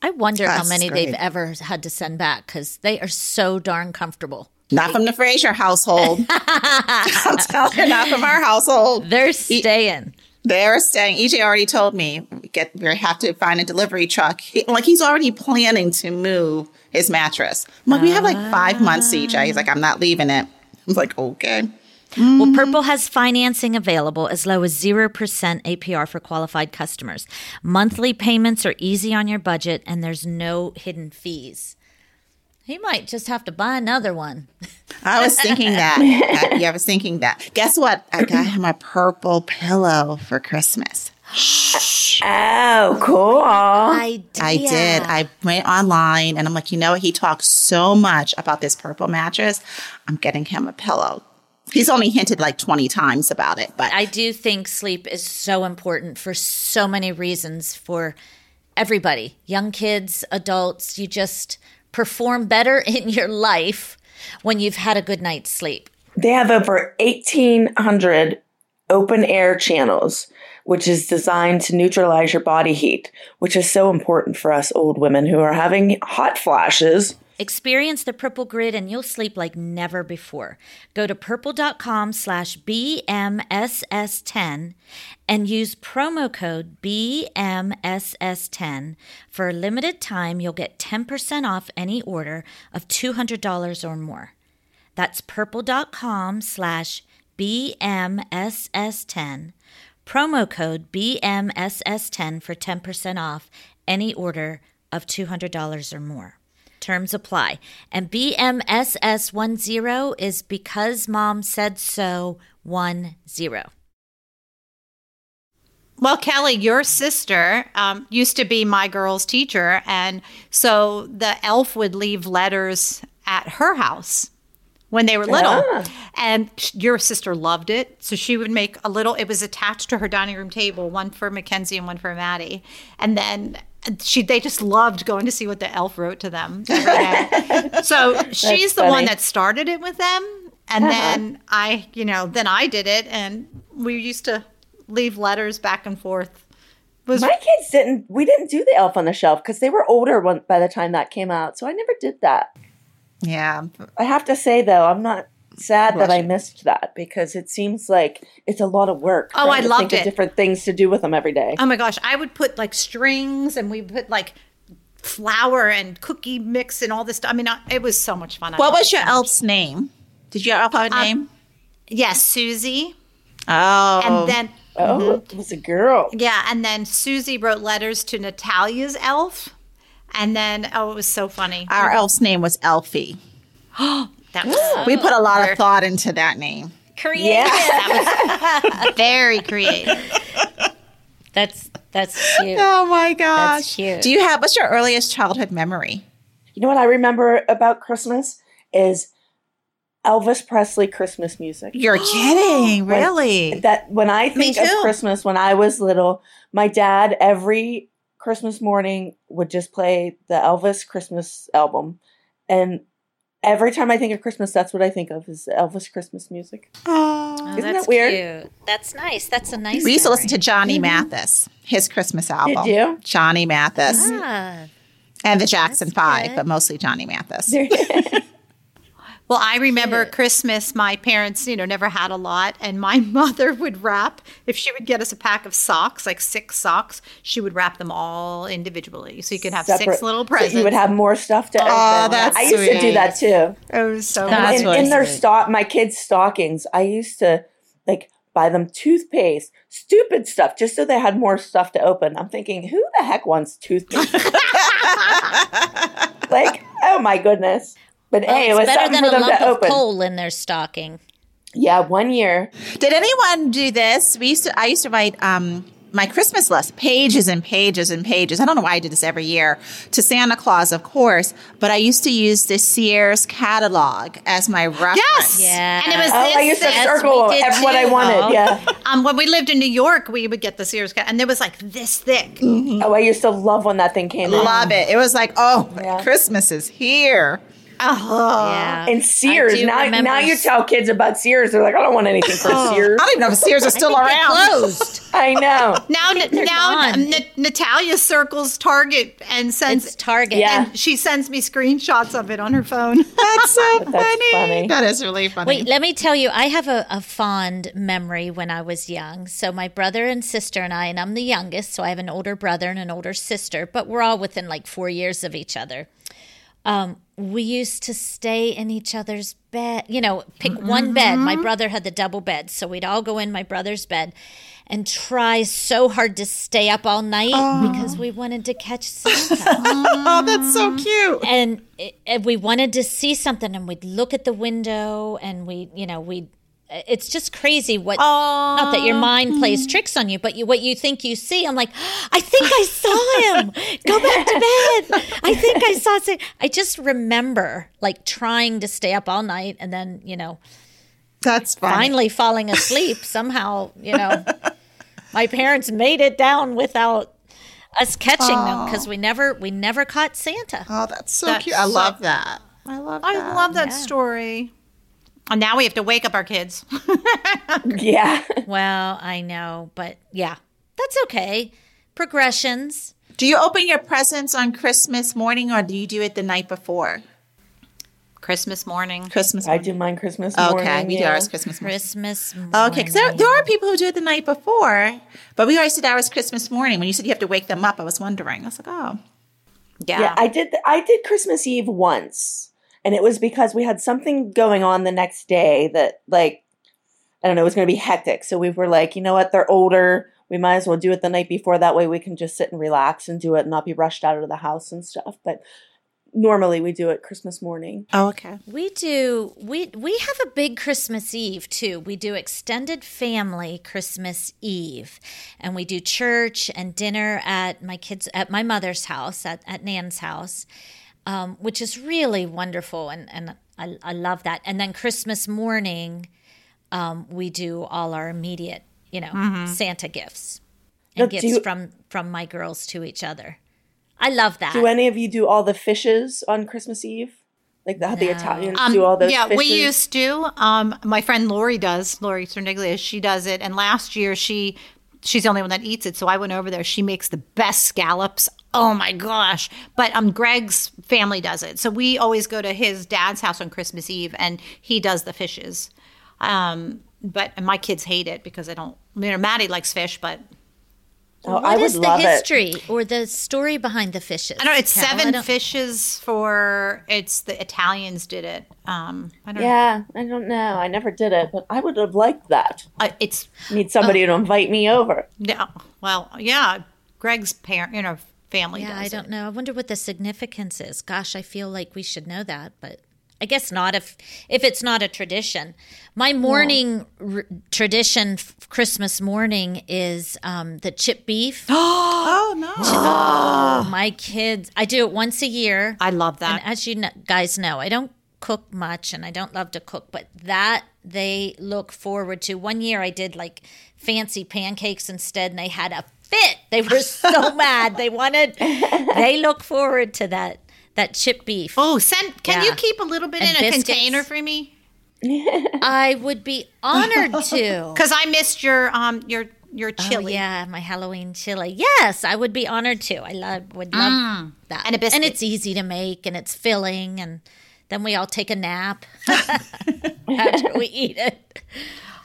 D: I wonder how many
B: great.
D: they've ever had to send back because they are so darn comfortable.
B: Not from the Fraser household. I'm telling you, not from our household.
D: They're staying.
B: They're staying. EJ already told me we get we have to find a delivery truck. He- like he's already planning to move his mattress. I'm like, we have like five months, EJ. Ah. He's like, I'm not leaving it. I was like, okay.
D: Well, mm. Purple has financing available as low as 0% APR for qualified customers. Monthly payments are easy on your budget and there's no hidden fees. He might just have to buy another one.
B: I was thinking that. Yeah, I was thinking that. Guess what? I got him a purple pillow for Christmas.
A: Oh, cool.
D: I did.
B: I did. I went online and I'm like, you know what? He talks so much about this purple mattress. I'm getting him a pillow. He's only hinted like 20 times about it, but
D: I do think sleep is so important for so many reasons for everybody young kids, adults. You just perform better in your life when you've had a good night's sleep.
A: They have over 1,800 open air channels, which is designed to neutralize your body heat, which is so important for us old women who are having hot flashes.
D: Experience the Purple Grid and you'll sleep like never before. Go to purple.com slash BMSS10 and use promo code BMSS10. For a limited time, you'll get 10% off any order of $200 or more. That's purple.com slash BMSS10. Promo code BMSS10 for 10% off any order of $200 or more. Terms apply. And BMSS10 is because mom said so 10.
C: Well, Kelly, your sister um, used to be my girl's teacher. And so the elf would leave letters at her house when they were little.
A: Ah.
C: And your sister loved it. So she would make a little, it was attached to her dining room table, one for Mackenzie and one for Maddie. And then she, they just loved going to see what the elf wrote to them. so she's the one that started it with them. And uh-huh. then I, you know, then I did it. And we used to leave letters back and forth Was
A: My kids didn't. We didn't do the Elf on the Shelf because they were older when, by the time that came out. So I never did that.
B: Yeah.
A: I have to say though, I'm not sad that
B: Bless
A: I missed that because it seems like it's a lot of work.
C: Oh, I
A: to
C: loved it.
A: different things to do with them every day.
C: Oh my gosh, I would put like strings and we put like flour and cookie mix and all this stuff. I mean, I- it was so much fun.
B: What was your
C: so much.
B: elf's name? Did your elf have a uh, name?
C: Yes, Susie.
B: Oh.
C: And then,
A: Oh, mm-hmm. it was a girl.
C: yeah, and then Susie wrote letters to Natalia's elf. And then, oh, it was so funny.
B: our elf's name was Elfie.
C: That was
B: We put a lot of thought into that name.
D: Creative.
A: Yeah.
C: That was very creative.
D: That's that's cute.
B: Oh my gosh.
D: That's cute.
B: Do you have what's your earliest childhood memory?
A: You know what I remember about Christmas is Elvis Presley Christmas music.
B: You're kidding, really?
A: That when I think of. Christmas when I was little, my dad every Christmas morning would just play the Elvis Christmas album. And every time I think of Christmas, that's what I think of is Elvis Christmas music.
B: Oh.
A: Isn't that
D: that's
A: weird?
D: cute. That's nice. That's a nice.
B: We used to listen to Johnny Mathis, his Christmas album.
A: you?
B: Johnny Mathis
D: Ah,
B: and the Jackson Five,
D: good.
B: but mostly Johnny Mathis.
C: Well, I remember Christmas, my parents, you know, never had a lot. And my mother would wrap, if she would get us a pack of socks, like six socks, she would wrap them all individually. So you could have
A: Separate-
C: six little
A: so
C: presents.
A: you would have more stuff to open.
B: that's
A: I used to do that too.
C: it was so
B: That's
A: in, in their stock, my kids' stockings, I used to like buy them toothpaste, stupid stuff, just so they had more stuff to open. I'm thinking, who the heck wants toothpaste? like, oh my goodness! But
D: well,
A: hey, it was
D: better than
A: for
D: a
A: them
D: lump of
A: open.
D: coal in their stocking.
A: Yeah, one year.
B: Did anyone do this? We used to. I used to write um, my Christmas list, pages and pages and pages. I don't know why I did this every year to Santa Claus, of course, but I used to use the Sears catalog as my reference.
C: Yes.
D: Yeah.
C: And it was
A: Oh, I
C: this
A: used to
C: thick.
D: Yes,
A: circle
D: we
A: what I wanted. Yeah.
C: Um, when we lived in New York, we would get the Sears cat, and it was like this thick.
A: Oh, I used to love when that thing came out.
B: Love it. It was like, oh,
A: Yeah.
B: Christmas is here.
C: Oh,
D: Yeah.
A: And Sears. Now,
D: remember
A: now you tell kids about Sears, they're like, I don't want anything from Sears.
B: I don't even know if Sears is still
D: They
B: around.
D: closed.
A: I know.
C: Now,
D: they're
C: now. N- Natalia circles Target and sends.
D: It's Target.
A: Yeah.
C: and she sends me screenshots of it on her phone.
B: That's so funny.
A: funny.
B: That is really funny.
D: Wait, let me tell you, I have a, a fond memory when I was young. So, my brother and sister and I, and I'm the youngest, so I have an older brother and an older sister, but we're all within like four years of each other. Um, we used to stay in each other's bed, you know, pick mm-hmm. one bed. My brother had the double bed, so we'd all go in my brother's bed and try so hard to stay up all night because we wanted to catch Santa.
B: oh, that's so mm. cute.
D: and, and we wanted to see something and we'd look at the window and we you know we it's just crazy what not that your mind plays mm-hmm. tricks on you but you what you think you see. I'm like i think i saw him go back to bed i think i i just remember like trying to stay up all night and then you know
B: That's funny.
D: finally falling asleep somehow you know my parents made it down without us catching them because we never we never caught santa
B: Oh, that's so
C: That's
B: cute. I
C: so-
B: love that. I love that.
C: I love that story. And now we have to wake up our kids.
A: Yeah.
D: Well, I know, but yeah, that's okay. Progressions.
B: Do you open your presents on Christmas morning or do you do it the night before?
C: Christmas morning.
B: Christmas
A: I
B: morning.
A: do mine Christmas morning.
B: Okay, we do ours Christmas morning.
D: Christmas. morning.
B: Okay, because there, there are people who do it the night before, but we always did ours Christmas morning. When you said you have to wake them up, I was wondering. I was like, oh,
C: Yeah.
A: Yeah, I did. I did Christmas Eve once, and it was because we had something going on the next day that, like, I don't know, it was going to be hectic. So we were like, you know what? They're older. We might as well do it the night before. That way, we can just sit and relax and do it, and not be rushed out of the house and stuff. But normally, we do it Christmas morning.
B: oh, okay.
D: We do. We we have a big Christmas Eve too. We do extended family Christmas Eve, and we do church and dinner at my kids at my mother's house at at Nan's house, um, which is really wonderful, and and I, I love that. And then Christmas morning, um, we do all our immediate, you know, Santa gifts and
A: Now,
D: gifts
A: you-
D: from from my girls to each other. I love that.
A: Do any of you do all the fishes on Christmas Eve? Like the, how the Italians do all those
C: Um, yeah,
A: fishes?
C: we used to. Um, my friend Lori does. Lori Cerniglia, she does it. And last year she she's the only one that eats it. So I went over there. She makes the best scallops. Oh my gosh. But um Greg's family does it. So we always go to his dad's house on Christmas Eve and he does the fishes. Um but my kids hate it because I don't you know, Maddie likes fish, but
A: Oh, I would
D: is the
A: love it.
D: history or the story behind the fishes?
C: I don't know, it's
D: Cal?
C: Seven
D: don't-
C: fishes for it's the Italians did it. Um I don't know.
A: Yeah, I don't know. I never did it, but I would have liked that.
C: Uh, it's
A: Need somebody to invite me over.
C: no well, yeah. Greg's parent you know, family
D: Yeah,
C: does
D: I don't know. I wonder what the significance is. Gosh, I feel like we should know that, but I guess not if if it's not a tradition. My morning r- tradition, f- Christmas morning, is um, the chip beef.
B: Oh no.
D: Oh, my kids, I do it once a year.
C: I love that.
D: And as you kn- guys know, I don't cook much and I don't love to cook, but that they look forward to. One year I did like fancy pancakes instead and they had a fit. They were so mad. They wanted, they look forward to that, that chip beef.
C: Oh, send can you keep a little bit
D: And
C: in a container for me?
D: I would be honored to.
C: Because I missed your um your your
D: Oh,
C: chili.
D: yeah, my Halloween chili. Yes, I would be honored to. I love would love that.
C: And a biscuit.
D: And it's easy to make and it's filling and then we all take a nap after we eat it.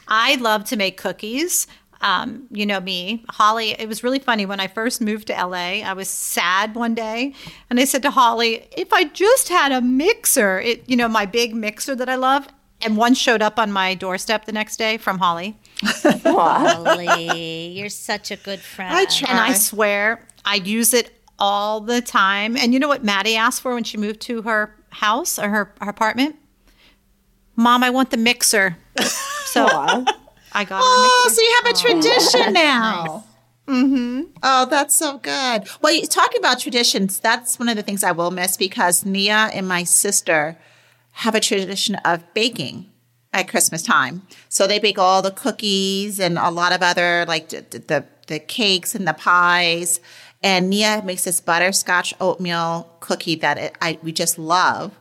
C: I love to make cookies. Um, you know me, Holly. It was really funny when I first moved to LA. I was sad one day, and I said to Holly, "If I just had a mixer, it you know my big mixer that I love." And one showed up on my doorstep the next day from Holly,
D: Holly, you're such a good friend.
B: I try.
C: and I swear I use it all the time. And you know what Maddie asked for when she moved to her house or her, her apartment? Mom, I want the mixer. So
A: Aw.
C: I got
B: Oh, so you have a tradition now. Mm-hmm. Oh, that's so good. Well, you talking about traditions, that's one of the things I will miss because Nia and my sister have a tradition of baking at Christmas time. So they bake all the cookies and a lot of other like the the, the cakes and the pies. And Nia makes this butterscotch oatmeal cookie that it, I we just love.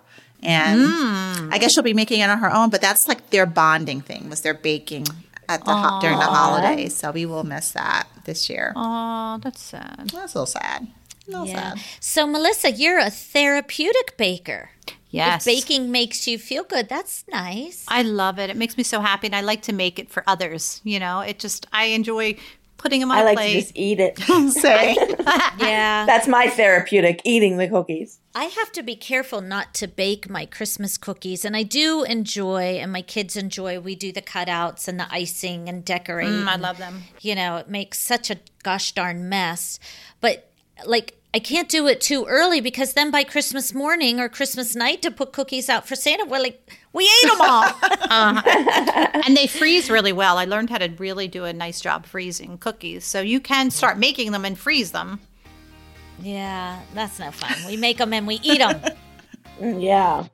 B: And I guess she'll be making it on her own, but that's like their bonding thing was their baking at the ho- during the holidays. So we will miss that this year.
C: Oh, that's sad.
B: That's a little sad. A little
D: Yeah.
B: sad.
D: So, Melissa, you're a therapeutic baker.
C: Yes.
D: If baking makes you feel good, that's nice.
C: I love it. It makes me so happy, and I like to make it for others. You know, it just I enjoy putting them on
A: I like
C: plate.
A: to just eat it.
B: Say.
D: Yeah.
A: That's my therapeutic, eating the cookies.
D: I have to be careful not to bake my Christmas cookies. And I do enjoy, and my kids enjoy, we do the cutouts and the icing and decorate.
C: Mm, I love them.
D: You know, it makes such a gosh darn mess. But like, I can't do it too early because then by Christmas morning or Christmas night to put cookies out for Santa, we're like, we ate them all. Uh-huh.
C: and they freeze really well. I learned how to really do a nice job freezing cookies, so you can start making them and freeze them.
D: yeah, that's no fun. We make them and we eat them.
A: Yeah.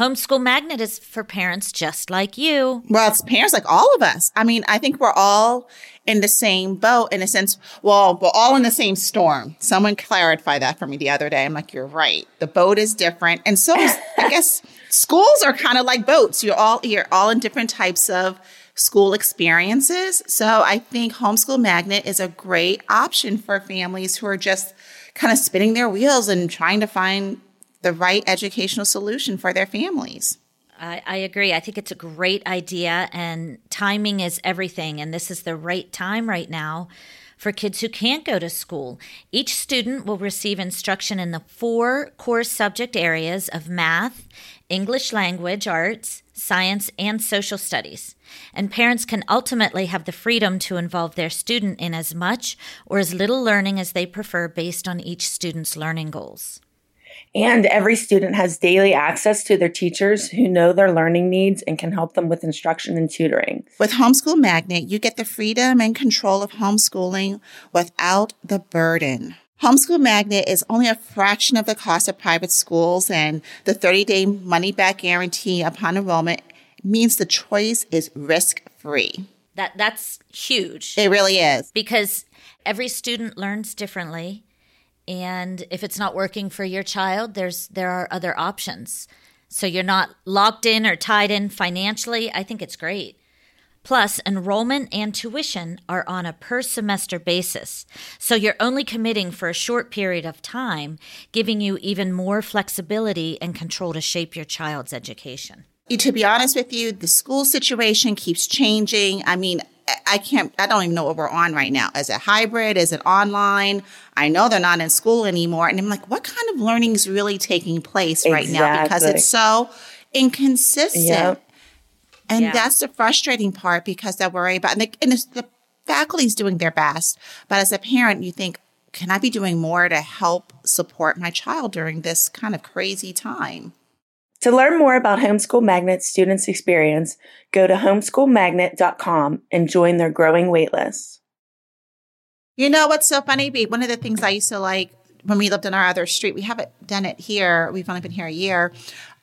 D: Homeschool Magnet is for parents just like you.
B: Well, it's parents like all of us. I mean, I think we're all in the same boat in a sense. Well, we're all in the same storm. Someone clarified that for me the other day. I'm like, you're right. The boat is different. And so is, I guess schools are kind of like boats. You're all, you're all in different types of school experiences. So I think Homeschool Magnet is a great option for families who are just kind of spinning their wheels and trying to find the right educational solution for their families.
D: I, I agree. I think it's a great idea, and timing is everything. And this is the right time right now for kids who can't go to school. Each student will receive instruction in the four core subject areas of math, English language arts, science, and social studies. And parents can ultimately have the freedom to involve their student in as much or as little learning as they prefer based on each student's learning goals.
A: And every student has daily access to their teachers who know their learning needs and can help them with instruction and tutoring.
B: With Homeschool Magnet, you get the freedom and control of homeschooling without the burden. Homeschool Magnet is only a fraction of the cost of private schools, and the 30 day money back guarantee upon enrollment means the choice is risk free.
D: That that's huge.
B: It really is.
D: because every student learns differently and if it's not working for your child there's there are other options So you're not locked in or tied in financially. I think it's great. Plus, enrollment and tuition are on a per semester basis. So you're only committing for a short period of time, giving you even more flexibility and control to shape your child's education.
B: To be honest with you, the school situation keeps changing. I mean, I can't, I don't even know what we're on right now. Is it hybrid? Is it online? I know they're not in school anymore. And I'm like, what kind of learning is really taking place right now? Because it's so inconsistent.
A: Yep.
B: And
D: Yeah.
B: that's the frustrating part because they worry about, and, the, and it's, the faculty's doing their best. But as a parent, you think, can I be doing more to help support my child during this kind of crazy time?
A: To learn more about Homeschool Magnet's students' experience, go to homeschoolmagnet.com and join their growing waitlist.
B: You know what's so funny, Bee? One of the things I used to like when we lived on our other street, we haven't done it here. We've only been here a year.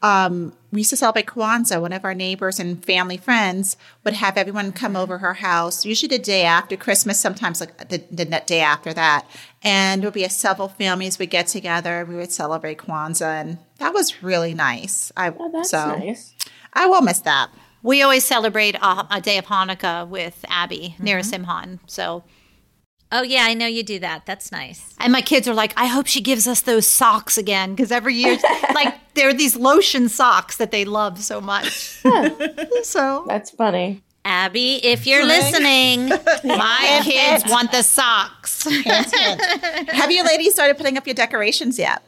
B: Um, we used to celebrate Kwanzaa. One of our neighbors and family friends would have everyone come over her house, usually the day after Christmas, sometimes like the, the day after that. And there would be a several families would get together. We would celebrate Kwanzaa, and that was really nice. I
A: Oh, that's
B: so
A: nice.
B: I will miss that.
C: We always celebrate a, a day of Hanukkah with Abby near Simhan. So,
D: Oh, yeah, I know you do that. That's nice.
C: and my kids are like, I hope she gives us those socks again because every year, like, there are these lotion socks that they love so much. so,
A: That's funny.
D: Abby, if you're listening,
C: my kids want the socks.
B: Have you ladies started putting up your decorations yet?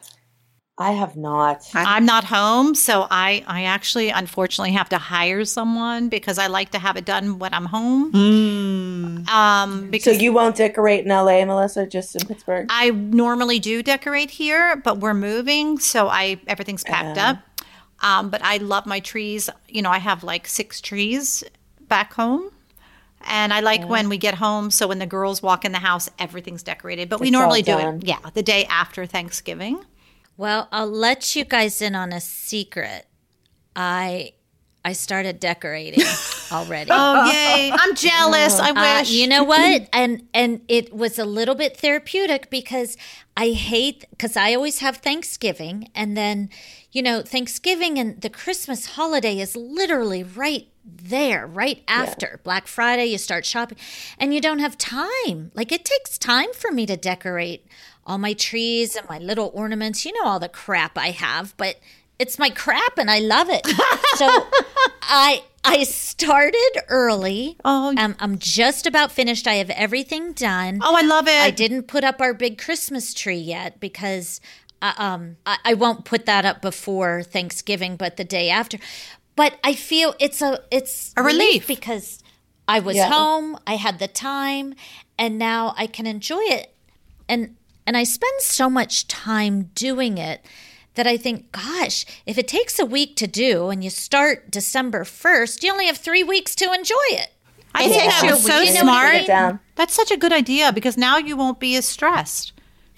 A: I have not.
C: I'm not home, so I, I actually unfortunately have to hire someone because I like to have it done when I'm home. Um,
A: So you won't decorate in LA, Melissa, just in Pittsburgh?
C: I normally do decorate here, but we're moving, so I everything's packed up. Um, but I love my trees. You know, I have like six trees back home. And I like when we get home, so when the girls walk in the house, everything's decorated. But we
A: It's all
C: normally do it, yeah, the day after Thanksgiving.
D: Well, I'll let you guys in on a secret. I I started decorating already.
C: Oh, yay! I'm jealous. I
D: Uh,
C: wish
D: you know what? And and it was a little bit therapeutic because I hate because I always have Thanksgiving and then you know Thanksgiving and the Christmas holiday is literally right there, right after Black Friday. You start shopping, and you don't have time. Like it takes time for me to decorate all my trees and my little ornaments. You know all the crap I have, but it's my crap and I love it. So I I started early.
C: Oh.
D: um, I'm just about finished. I have everything done.
C: Oh, I love it.
D: I didn't put up our big Christmas tree yet because uh, um, I, I won't put that up before Thanksgiving, but the day after. But I feel it's a it's
C: A relief.
D: because I was
A: Yeah.
D: home, I had the time, and now I can enjoy it. And and I spend so much time doing it that I think, gosh, if it takes a week to do and you start December 1st, you only have three weeks to enjoy it.
C: I
B: It
C: think
B: takes
C: that
B: you
C: was so.
A: You know,
C: smart.
A: write it.
C: That's such a good idea because now you won't be as stressed,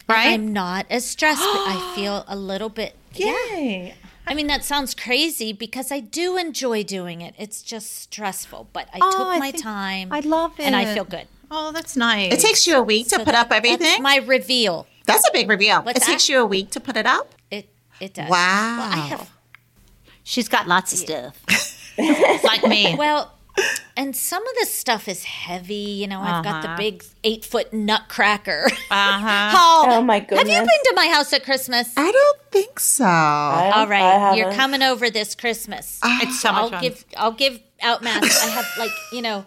C: right?
D: I'm not as stressed, but I feel a little bit.
C: Yay!
D: I mean, that sounds crazy because I do enjoy doing it. It's just stressful, but I
C: Oh,
D: took
C: I
D: my
C: think-
D: time.
C: I love it.
D: And I feel good.
C: Oh, that's nice.
B: It takes you a week to
D: So
B: put up everything.
D: That's my reveal.
B: That's a big reveal.
D: What's
B: it takes you a week to put it up.
D: It it does.
B: Wow.
D: Well, I have
C: She's got lots of stuff. like me.
D: well, and some of this stuff is heavy. You know, I've got the
C: Uh-huh.
D: big eight foot nutcracker.
C: Uh-huh.
D: oh,
A: Oh, my goodness!
D: Have you been to my house at Christmas?
B: I don't think so.
A: I-
D: All
A: I
D: right, you're coming over this Christmas.
C: It's so much
D: I'll
C: fun.
D: give I'll give out masks. I have like you know,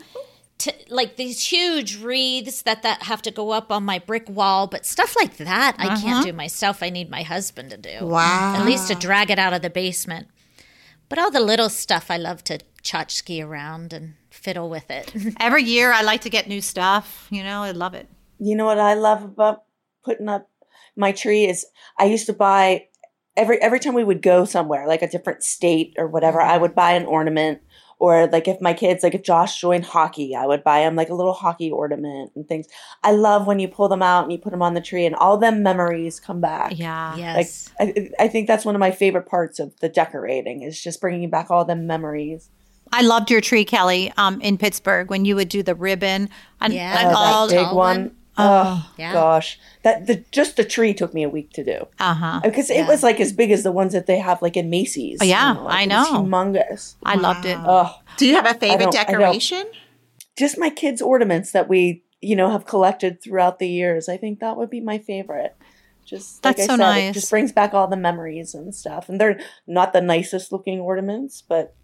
D: t- like these huge wreaths that that have to go up on my brick wall, but stuff like that I
C: Uh-huh.
D: can't do myself. I need my husband to do.
B: Wow.
D: At least to drag it out of the basement. But all the little stuff I love to tchotchke around and fiddle with it.
C: Every year I like to get new stuff. You know, I love it.
A: You know what I love about putting up my tree is I used to buy every every time we would go somewhere, like a different state or whatever, I would buy an ornament. Or like if my kids, like if Josh joined hockey, I would buy him like a little hockey ornament and things. I love when you pull them out and you put them on the tree and all them memories come back.
C: Yeah.
A: Like
D: yes.
A: I, I think that's one of my favorite parts of the decorating is just bringing back all them memories.
C: I loved your tree, Kelly, um, in Pittsburgh when you would do the ribbon and,
D: Yeah.
C: and
A: Oh, that
C: all
A: big
D: tall
A: one.
D: One.
A: Oh,
D: Yeah.
A: gosh, that the just the tree took me a week to do
C: Uh huh.
A: because it was like as big as the ones that they have like in Macy's.
C: Oh, yeah,
A: like,
C: I
A: it was
C: know.
A: humongous.
C: I loved it.
A: Oh,
B: Do you have a favorite
A: don't- I don't-
B: decoration?
A: just my kids' ornaments that we you know have collected throughout the years. I think that would be my favorite. Just like
C: That's
A: I
C: so
A: said,
C: nice.
A: It just brings back all the memories and stuff. And they're not the nicest looking ornaments, but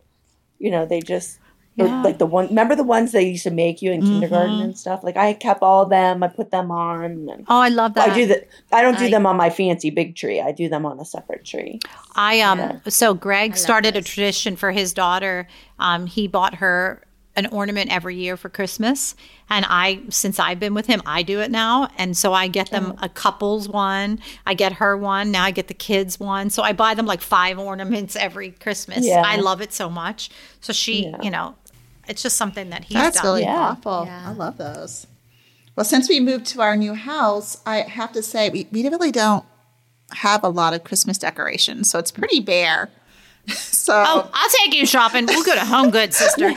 A: you know they just. Or,
C: Yeah.
A: Like the one, remember the ones they used to make you in kindergarten and stuff. Like I kept all of them. I put them on. And
C: Oh, I love that.
A: I do that. I don't do
D: I-
A: them on my fancy big tree. I do them on a separate tree.
C: I um so Greg started a tradition for his daughter. Um he bought her an ornament every year for Christmas and I since I've been with him I do it now and so I get them a couples one, I get her one, now I get the kids one. So I buy them like five ornaments every Christmas.
A: Yeah.
C: I love it so much. So she,
A: Yeah.
C: you know, it's just something that he's
B: That's
C: done.
B: really
A: Yeah.
B: thoughtful.
D: Yeah.
B: I love those. Well, since we moved to our new house, I have to say we, we really don't have a lot of Christmas decorations, so it's pretty bare. So
C: Oh, I'll take you shopping. We'll go to Home Goods, sister. oh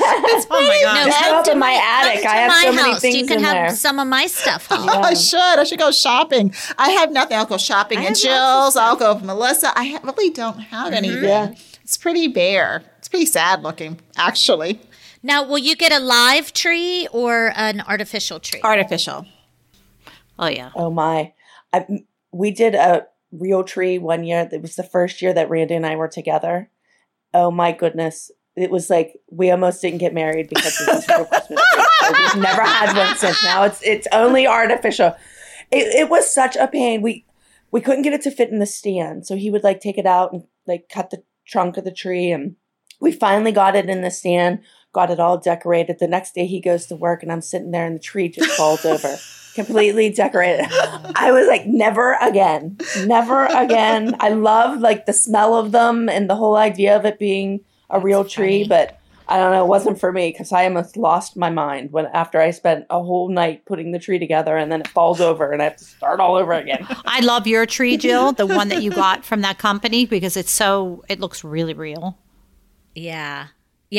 C: my god.
D: No,
A: Just go
D: come
A: up
D: to
A: in my
D: my
A: attic.
D: come
A: I have
D: my
A: so many
D: house.
A: things
D: You can
A: in
D: have
A: there.
D: some of my stuff home.
B: I should. I should go shopping. I have nothing. I'll go shopping
C: I
B: at
C: have lots of
B: Jill's. I'll go with Melissa. I really don't have
C: Mm-hmm.
B: anything.
A: Yeah.
B: It's pretty bare. It's pretty sad looking, actually.
D: Now, will you get a live tree or an artificial tree?
B: Artificial.
C: Oh yeah.
A: Oh my! I, we did a real tree one year. It was the first year that Randy and I were together. Oh my goodness! It was like we almost didn't get married because of this real Christmas tree. So we've never had one since. Now it's it's only artificial. It, it was such a pain. We we couldn't get it to fit in the stand, so he would like take it out and like cut the trunk of the tree, and we finally got it in the stand. Got it all decorated. The next day he goes to work, and I'm sitting there, and the tree just falls over completely decorated. I was like, never again, never again. I love like the smell of them and the whole idea of it being a real tree,
D: funny.
A: but I don't know, it wasn't for me because I almost lost my mind when after I spent a whole night putting the tree together and then it falls over and I have to start all over again.
C: I love your tree, Jill, the one that you got from that company because it's so it looks really real.
D: Yeah.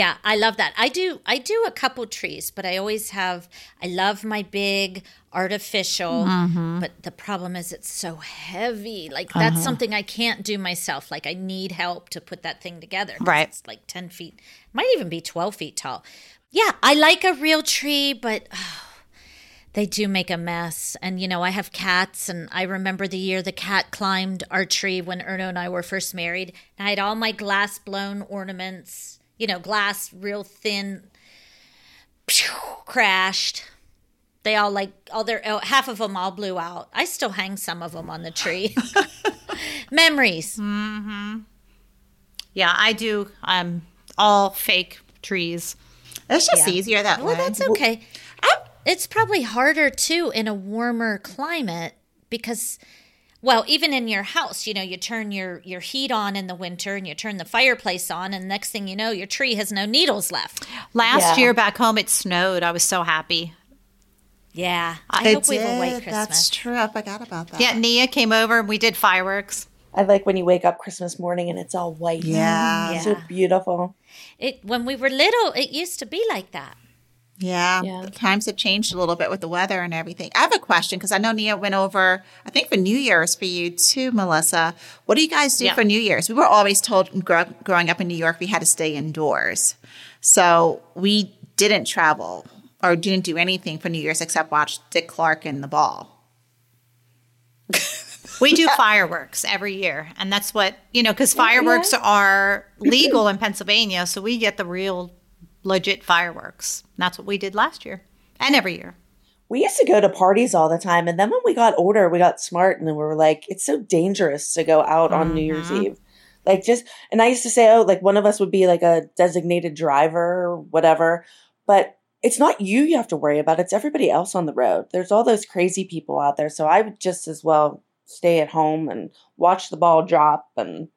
D: Yeah, I love that. I do I do a couple trees, but I always have I love my big artificial,
C: Mm-hmm.
D: but the problem is it's so heavy. Like that's
C: Uh-huh.
D: something I can't do myself. Like I need help to put that thing together.
C: Right.
D: It's like 10 feet. Might even be 12 feet tall. Yeah, I like a real tree, but they do make a mess. And, you know, I have cats, and I remember the year the cat climbed our tree when Erno and I were first married. And I had all my glass blown ornaments, you know, glass real thin, crashed. They all like, all their, oh, half of them all blew out. I still hang some of them on the tree. Memories.
C: Yeah, I do um all fake trees.
B: It's just easier that
D: Well,
B: way.
D: Well, that's okay. It's probably harder too in a warmer climate because, well, even in your house, you know, you turn your your heat on in the winter and you turn the fireplace on, and next thing you know, your tree has no needles left.
C: Last
A: Yeah.
C: year back home it snowed. I was so happy.
D: Yeah, I
B: It
D: hope we have a white. Christmas.
B: That's true. I forgot about that.
C: Yeah, Nia came over and we did fireworks.
A: I like when you wake up Christmas morning and it's all white.
B: Yeah.
D: Yeah.
A: So beautiful.
D: It when we were little, it used to be like that.
B: Yeah.
A: Yeah.
B: Times have changed a little bit with the weather and everything. I have a question because I know Nia went over, I think for New Year's for you too, Melissa. What do you guys do
C: Yeah.
B: for New Year's? We were always told grow, growing up in New York we had to stay indoors. So we didn't travel or didn't do anything for New Year's except watch Dick Clark and the ball.
C: We do fireworks every year, and that's what you know because fireworks are legal in Pennsylvania, so we get the real legit fireworks. That's what we did last year and every year.
A: We used to go to parties all the time. And then when we got older, we got smart and then we were like, it's so dangerous to go out on New Year's mm-hmm. Eve. Like just, and I used to say, oh, like one of us would be like a designated driver or whatever. But it's not you you have to worry about. It's everybody else on the road. There's all those crazy people out there. So I would just as well stay at home and watch the ball drop and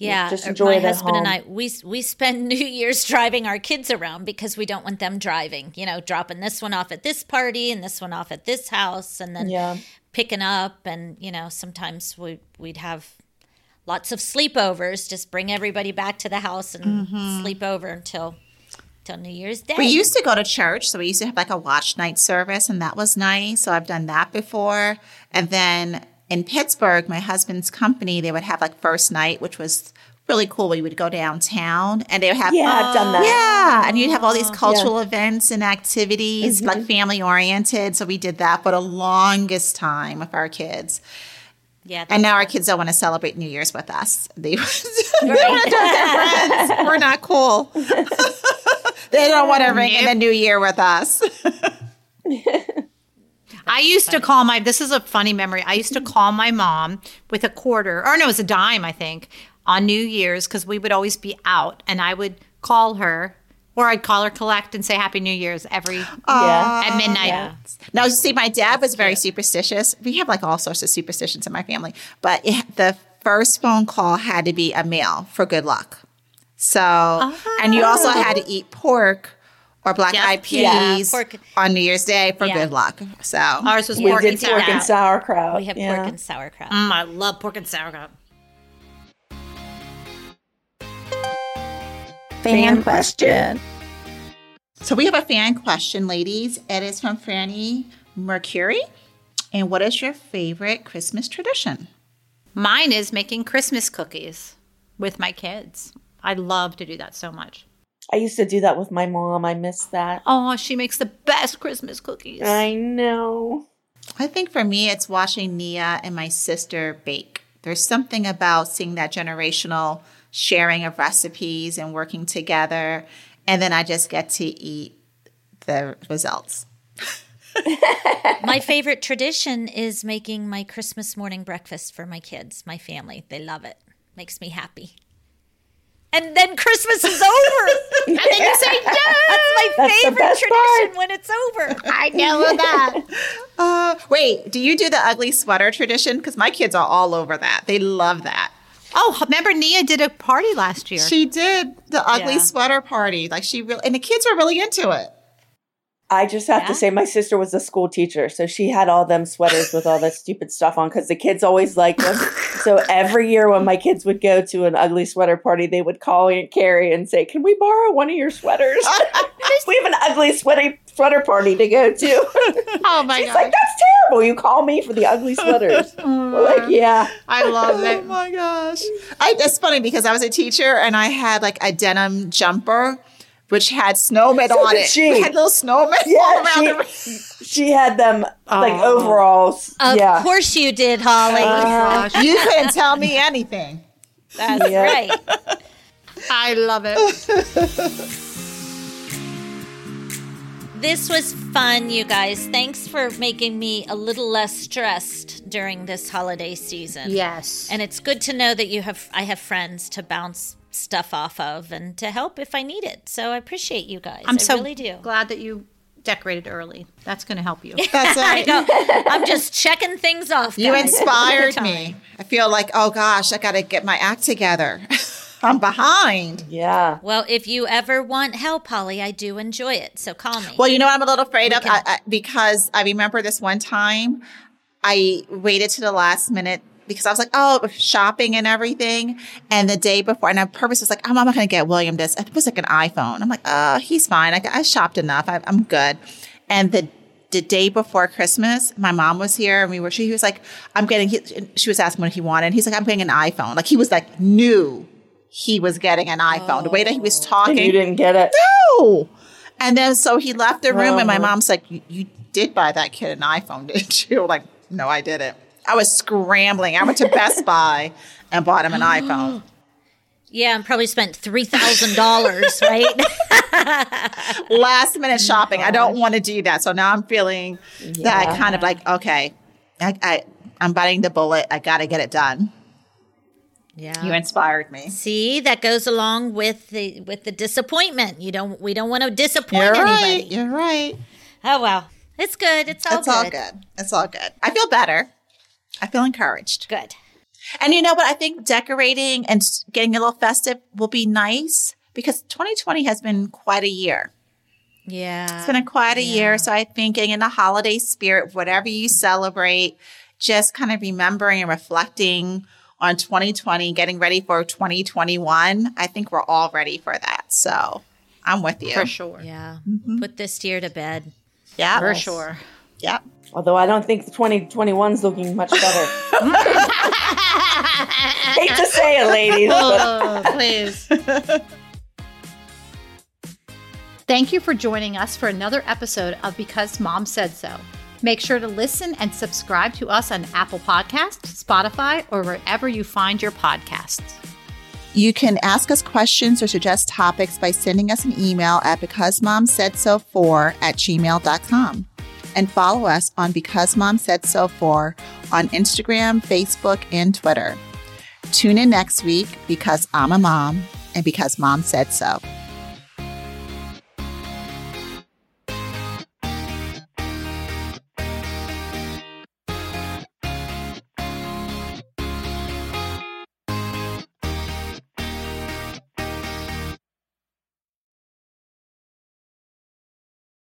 D: Yeah,
A: just enjoy
D: my husband and. I we we spend New Year's driving our kids around because we don't want them driving. You know, dropping this one off at this party and this one off at this house, and then
A: Yeah.
D: picking up. And you know, sometimes we we'd have lots of sleepovers. Just bring everybody back to the house and
A: Mm-hmm.
D: sleep over until till New Year's Day.
B: We used to go to church, so we used to have like a watch night service, and that was nice. So I've done that before. And then in Pittsburgh, my husband's company, they would have like first night, which was really cool. We would go downtown and they would have
A: Yeah, I've done that.
B: Yeah, and you'd have all these cultural events and activities, mm-hmm. like family oriented. So we did that for the longest time with our kids.
D: yeah,
B: And now our kids don't want to celebrate New Year's with us. They, they want to do it with their friends. We're not cool. they don't want to ring in the new year with us.
C: I used to call my this is a funny memory. I used to call my mom with a quarter or no, it was a dime, I think, on New Year's because we would always be out and I would call her or I'd call her collect and say Happy New Year's every
A: yeah.
C: at midnight.
A: Yeah.
B: Now, you see, my dad was very superstitious. We have like all sorts of superstitions in my family, but it, the first phone call had to be a male for good luck. So, and you also had to oh. eat pork or black
C: Yep.
B: eyed
D: Yeah,
B: peas
D: pork.
B: on New Year's Day for
D: Yeah.
B: good luck. So,
C: Ours was
A: We
C: pork
A: did
C: and
A: pork and
C: sauerkraut.
A: sauerkraut.
D: we have
A: yeah.
D: pork and sauerkraut.
C: Mm, I love pork and sauerkraut.
A: Fan question.
B: so we have a fan question, ladies. It is from Franny Mercury. And what is your favorite Christmas tradition?
C: Mine is making Christmas cookies with my kids. I love to do that so much.
A: I used to do that with my mom. I miss that.
C: Oh, she makes the best Christmas cookies.
A: I know.
B: I think for me, it's watching Nia and my sister bake. There's something about seeing that generational sharing of recipes and working together. And then I just get to eat the results.
D: my favorite tradition is making my Christmas morning breakfast for my kids, my family. They love it. Makes me happy. And then Christmas is over. and then you say, yes! That's my
A: That's
D: favorite tradition
A: part.
D: when it's over. I know that.
B: Uh, wait, do you do the ugly sweater tradition? Because my kids are all over that. They love that.
C: Oh, remember Nia did a party last year.
B: She did the ugly
D: Yeah.
B: sweater party. Like she really, and the kids were really into it.
A: I just have
D: Yeah?
A: to say, my sister was a school teacher, so she had all them sweaters with all that stupid stuff on because the kids always liked them. so every year when my kids would go to an ugly sweater party, they would call Aunt Carrie and say, "Can we borrow one of your sweaters? we have an ugly sweaty sweater party to go to."
B: Oh my
A: She's like, "That's terrible! You call me for the ugly sweaters?" We're like, mm. "Yeah."
C: I love it.
B: Oh my gosh. I, it's funny because I was a teacher and I had like a denim jumper which had snowmen
A: So
B: on
A: did
B: it.
A: she.
B: It had little snowmen all
A: Yeah,
B: around
A: she,
B: the
A: she had them like
C: Oh.
A: overalls.
D: Of
A: yeah.
D: course you did, Holly.
C: Gosh, uh,
B: You couldn't tell me anything.
D: That's
A: Yeah.
D: right.
C: I love it.
D: This was fun, you guys. Thanks for making me a little less stressed during this holiday season.
C: Yes.
D: And it's good to know that you have I have friends to bounce stuff off of and to help if I need it. So I appreciate you guys.
C: I'm
D: I
C: so
D: really do.
C: glad that you decorated early. That's going to help you.
B: That's
D: I
B: right.
D: know. I'm just checking things off.
B: You inspired me. I feel like, oh gosh, I got to get my act together. I'm behind.
A: Yeah.
D: Well, if you ever want help, Holly, I do enjoy it. So call me.
B: Well, you know what I'm a little afraid of
D: can-
B: I, I, because I remember this one time I waited to the last minute because I was like, oh, shopping and everything. And the day before, and I purpose was like, I'm not going to get William this. It was like an iPhone. I'm like, oh, he's fine. I, I shopped enough. I, I'm good. And the the day before Christmas, my mom was here and we were, she was like, I'm getting, he, she was asking what he wanted. He's like, I'm getting an iPhone. Like he was like, knew he was getting an iPhone. The way that he was talking.
A: And you didn't get it.
B: No. And then so he left the room, and my
A: Uh-huh.
B: mom's like, "You- "You did buy that kid an iPhone, didn't you?" Like, no, I didn't. I was scrambling. I went to Best Buy and bought him an iPhone.
D: yeah, and probably spent three thousand dollars, right?
B: Last minute shopping. I don't want to do that. So now I'm feeling that kind of like, okay, I, I I'm biting the bullet. I got to get it done.
D: yeah.
B: You inspired me.
D: See, that goes along with the with the disappointment. You don't we don't want to disappoint
B: You're
D: anybody.
B: right. You're right.
D: Oh well. It's good. It's all
B: it's
D: good.
B: all good. It's all good. I feel better. I feel encouraged.
D: Good.
B: And you know what? I think decorating and getting a little festive will be nice because 2020 has been quite a year.
D: Yeah.
B: It's been a quite a year. So I think getting in the holiday spirit, whatever you celebrate, just kind of remembering and reflecting on 2020, getting ready for 2021. I think we're all ready for that. So I'm with you.
C: for sure.
D: Yeah.
B: Mm-hmm.
D: Put this year to bed.
B: Yeah.
C: For sure.
B: Yep.
A: Although I don't think the 2021 is looking much better. Hate to say it, ladies. But
C: Oh, please. Thank you for joining us for another episode of Because Mom Said So. Make sure to listen and subscribe to us on Apple Podcasts, Spotify, or wherever you find your podcasts.
B: You can ask us questions or suggest topics by sending us an email at becausemomsaidso4 at gmail.com. And follow us on Because Mom Said So 4 on Instagram, Facebook, and Twitter. Tune in next week because I'm a mom and because mom said so.